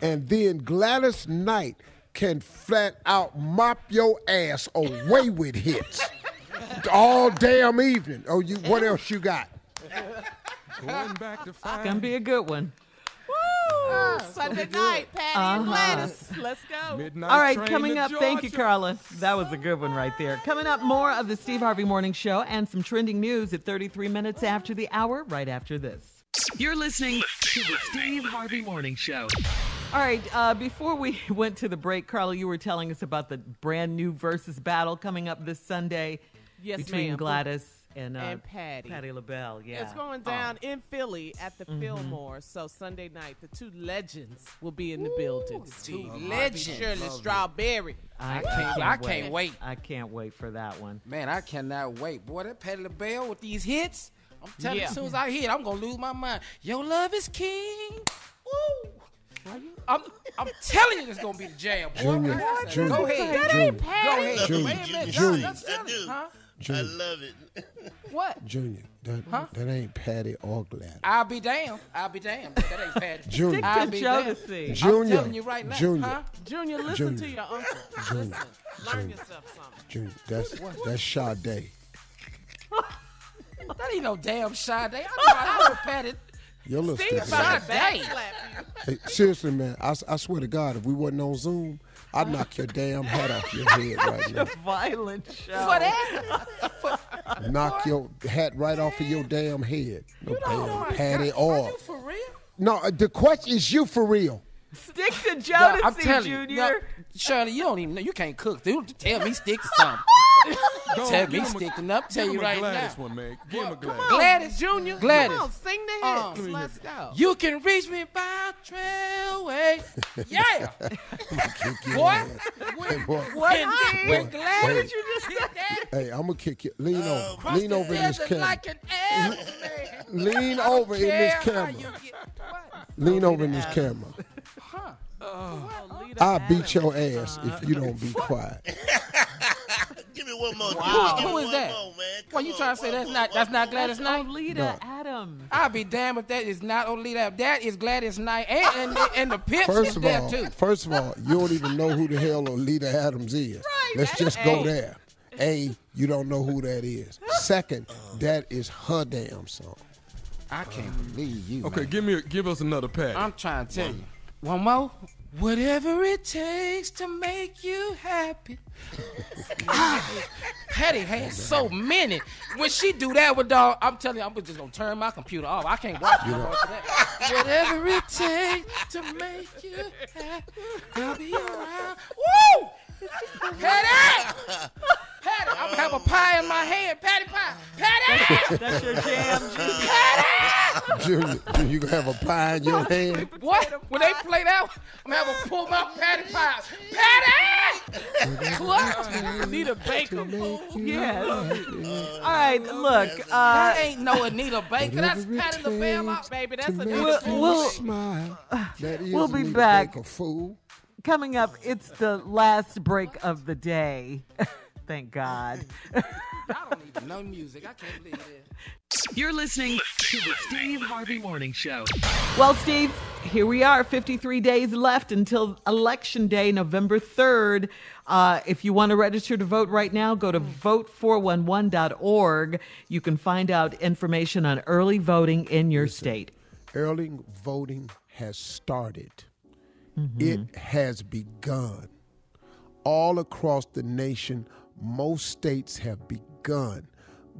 And then Gladys Knight can flat out mop your ass away with hits all damn evening. Oh, you what else you got? Going back to five. Gonna be a good one. Woo! Sunday night, Patti and Uh-huh. Gladys. Let's go. Midnight All right, coming to up, thank you, Carla. That was a good one right there. Coming up, more of the Steve Harvey Morning Show and some trending news at 33 minutes after the hour, right after this. You're listening to the Steve Harvey Morning Show. All right, uh, before we went to the break, Carla, you were telling us about the brand new versus battle coming up this Sunday Yes, between ma'am. Gladys and, uh, And Patti. Patti LaBelle. Yeah, It's going down Oh. in Philly at the Mhm. Fillmore. So Sunday night, the two legends will be in the building. Steve Harvey, legends. Shirley Strawberry. I, I can't- I can't wait. I can't wait for that one. Man, I cannot wait. Boy, that Patti LaBelle with these hits. I'm telling you, as soon as I hear it, I'm gonna lose my mind. Your love is king. Woo! I'm, I'm telling you, it's gonna be the jam. Boy. Junior, Junior, Go ahead. That ain't Patti. Go ahead. Junior, Wait a minute. Junior. That's I telling do. you, huh? I love it. What? Junior, that, Huh? that ain't Patti or Gladys. I'll be damned. I'll be damned. That ain't Patti. Junior. I'll Stick be to damned. Jodeci. I'm Junior, telling you right now. Junior. Huh? Junior, listen Junior. to your uncle. Junior. Listen. Learn Junior. yourself something. Junior, that's that's Sade. That ain't no damn Sade. I know, I know Patti. Your little Steve stupid. about to Sade. backslap you. Hey, seriously, man, I, I swear to God, if we wasn't on Zoom, I'd knock your damn hat off your head right now. Violent show. For that? Knock your hat right off of your damn head. No Oh damn my Patti God. Are you for real? No, uh, the question is you for real. Stick to Nah, I'm Jodeci, telling you. Junior. Nah, Shirley, you don't even know. You can't cook. Dude, tell me stick to something. Go, tell give me him a- stick to nothing. Tell give you him a right Gladys now. one, man. Give him a Gladys. Gladys. Junior, Gladys. come on, sing the Uh, hits. Let's go. You can reach me by trailway. Yeah. Kick your Boy. ass. Hey, boy. What? Boy, With Gladys. boy. you just hit that? Hey, I'm gonna kick you. Lean over. Cross Lean the over in this desert camera. Like an airplane. Lean I don't over in this care how camera. you get- what? Lean over in this camera. Huh? I'll beat your ass if you don't be quiet. Give me one more. Wow. Give me Who is one that? more, man. What you trying to say? That's not that's not Gladys Knight. Oleta No. Adams. I'll be damned if that is not Oleta. That is Gladys Knight, and and, and the Pips First is of there all, too. first of all, you don't even know who the hell Oleta Adams is. Let's just go there. A, you don't know who that is. Second, that is her damn song. I can't believe you. Okay, man. give me a, give us another pack. I'm trying to tell you. One more. Whatever it takes to make you happy. ah, Patti has so many. When she do that with dog, I'm telling you, I'm just gonna turn my computer off. I can't watch more of that. Whatever it takes to make you happy, I'll be around. Woo! Patti! Patti, I'm gonna have a pie in my hand. Patti pie. Patti! That's your jam, Junior. Patti! Junior, Junior, you gonna have a pie in your hand? What? When they play that, I'm gonna have a pull my patty pie. Patti! what? Anita Baker. Yes. All right, look. Uh, that ain't no Anita Baker. That's Whatever it Patti LaBelle. takes Baby, that's to a make We'll- we'll- smile. That is we'll be Anita back. Baker, fool. coming up, it's the last break of the day. Thank God. I don't even know music. I can't believe it. You're listening to the Steve Harvey Morning Show. Well, Steve, here we are, 53 days left until Election Day, November 3rd. Uh, if you want to register to vote right now, go to vote411.org. You can find out information on early voting in your state. early voting has started. It has begun. All across the nation, most states have begun.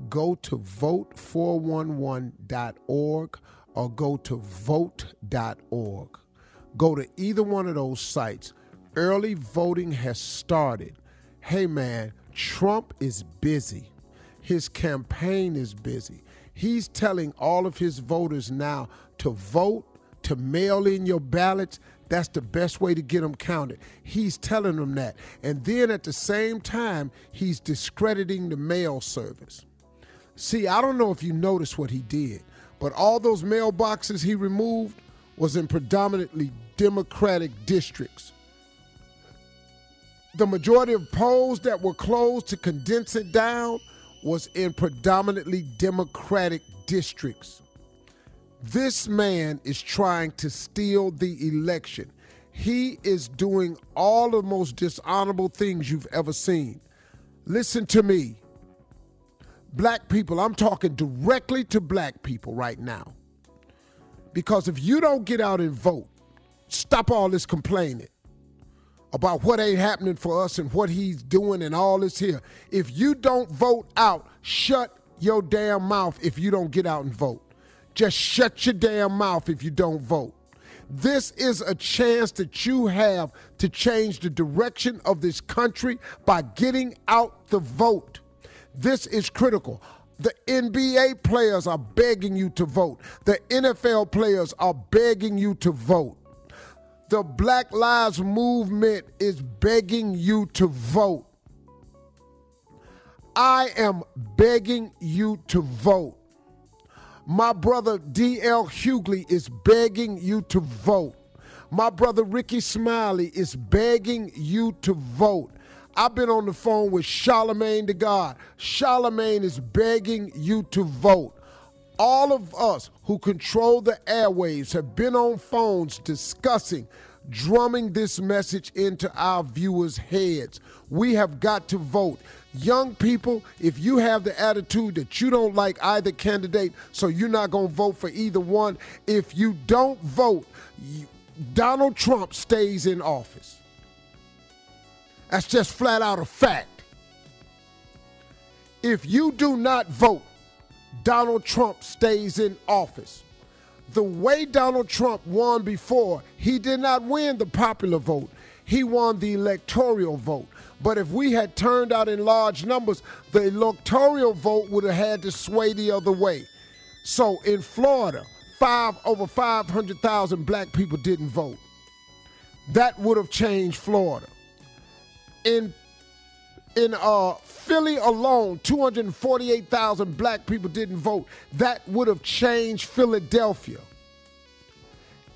Go to vote411.org or go to vote.org. Go to either one of those sites. Early voting has started. Hey man, Trump is busy. His campaign is busy. He's telling all of his voters now to vote, to mail in your ballots. That's the best way to get them counted. He's telling them that. And then at the same time, he's discrediting the mail service. See, I don't know if you noticed what he did, but all those mailboxes he removed was in predominantly Democratic districts. The majority of polls that were closed to condense it down was in predominantly Democratic districts. This man is trying to steal the election. He is doing all the most dishonorable things you've ever seen. Listen to me. Black people, I'm talking directly to black people right now. Because if you don't get out and vote, stop all this complaining about what ain't happening for us and what he's doing and all this here. If you don't vote out, shut your damn mouth if you don't get out and vote. Just shut your damn mouth if you don't vote. This is a chance that you have to change the direction of this country by getting out the vote. This is critical. The NBA players are begging you to vote. The NFL players are begging you to vote. The Black Lives Movement is begging you to vote. I am begging you to vote. My brother D.L. Hughley is begging you to vote. My brother Rickey Smiley is begging you to vote. I've been on the phone with Charlemagne the God. Charlemagne is begging you to vote. All of us who control the airwaves have been on phones discussing, drumming this message into our viewers' heads. We have got to vote. Young people, if you have the attitude that you don't like either candidate, so you're not going to vote for either one, if you don't vote, Donald Trump stays in office. That's just flat out a fact. If you do not vote, Donald Trump stays in office. The way Donald Trump won before, he did not win the popular vote. He won the electoral vote. But if we had turned out in large numbers, the electoral vote would have had to sway the other way. So in Florida, five over 500,000 black people didn't vote. That would have changed Florida. In in uh, Philly alone, 248,000 black people didn't vote. That would have changed Philadelphia.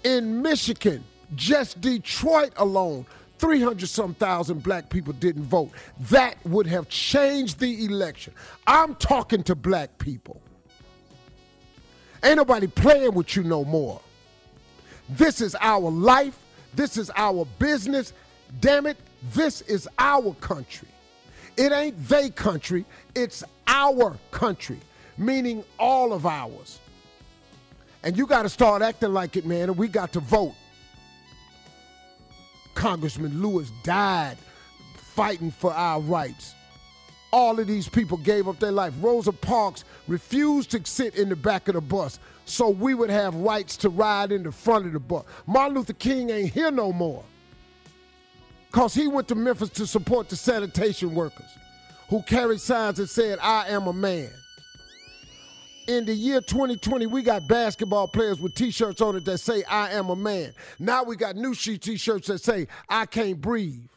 In Michigan, just Detroit alone, 300 some thousand black people didn't vote. That would have changed the election. I'm talking to black people. Ain't nobody playing with you no more. This is our life. This is our business. Damn it, this is our country. It ain't they country, it's our country, meaning all of ours. And you got to start acting like it, man, and we got to vote. Congressman Lewis died fighting for our rights. All of these people gave up their life. Rosa Parks refused to sit in the back of the bus so we would have rights to ride in the front of the bus. Martin Luther King ain't here no more because he went to Memphis to support the sanitation workers who carried signs that said, I am a man. In the year 2020, we got basketball players with t shirts on it that say, I am a man. Now we got new sheet t shirts that say, I can't breathe.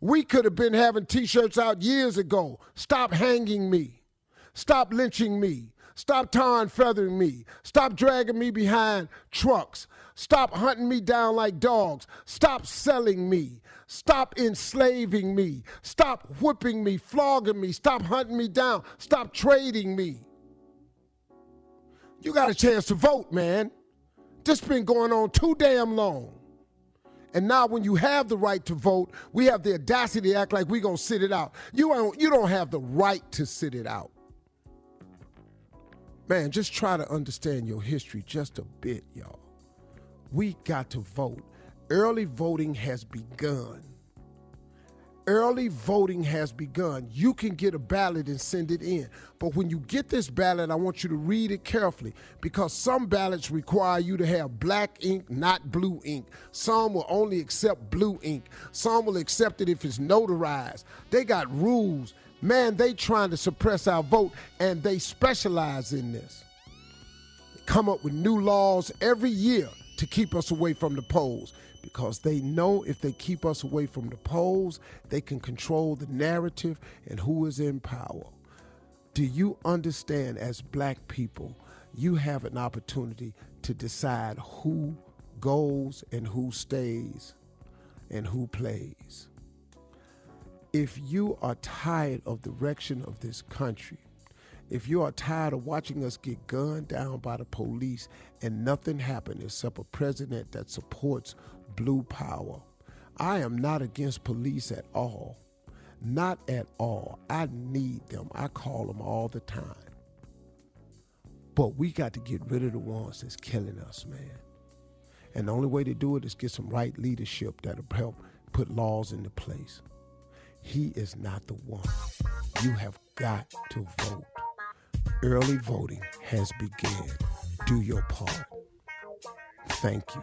We could have been having t shirts out years ago. Stop hanging me. Stop lynching me. Stop tarring feathering me. Stop dragging me behind trucks. Stop hunting me down like dogs. Stop selling me. Stop enslaving me. Stop whipping me, flogging me. Stop hunting me down. Stop trading me. You got a chance to vote, man. This been going on too damn long. And now when you have the right to vote, we have the audacity to act like we gonna sit it out. You don't, you don't have the right to sit it out. Man, just try to understand your history just a bit, y'all. We got to vote. Early voting has begun. Early voting has begun. You can get a ballot and send it in. But when you get this ballot, I want you to read it carefully because some ballots require you to have black ink, not blue ink. Some will only accept blue ink. Some will accept it if it's notarized. They got rules. Man, they trying to suppress our vote and they specialize in this. They come up with new laws every year to keep us away from the polls because they know if they keep us away from the polls, they can control the narrative and who is in power. Do you understand, as black people, you have an opportunity to decide who goes and who stays and who plays? If you are tired of the direction of this country, if you are tired of watching us get gunned down by the police and nothing happened except a president that supports blue power, I am not against police at all. Not at all. I need them. I call them all the time. But we got to get rid of the ones that's killing us, man. And the only way to do it is get some right leadership that'll help put laws into place. He is not the one. You have got to vote. Early voting has begun. Do your part. Thank you.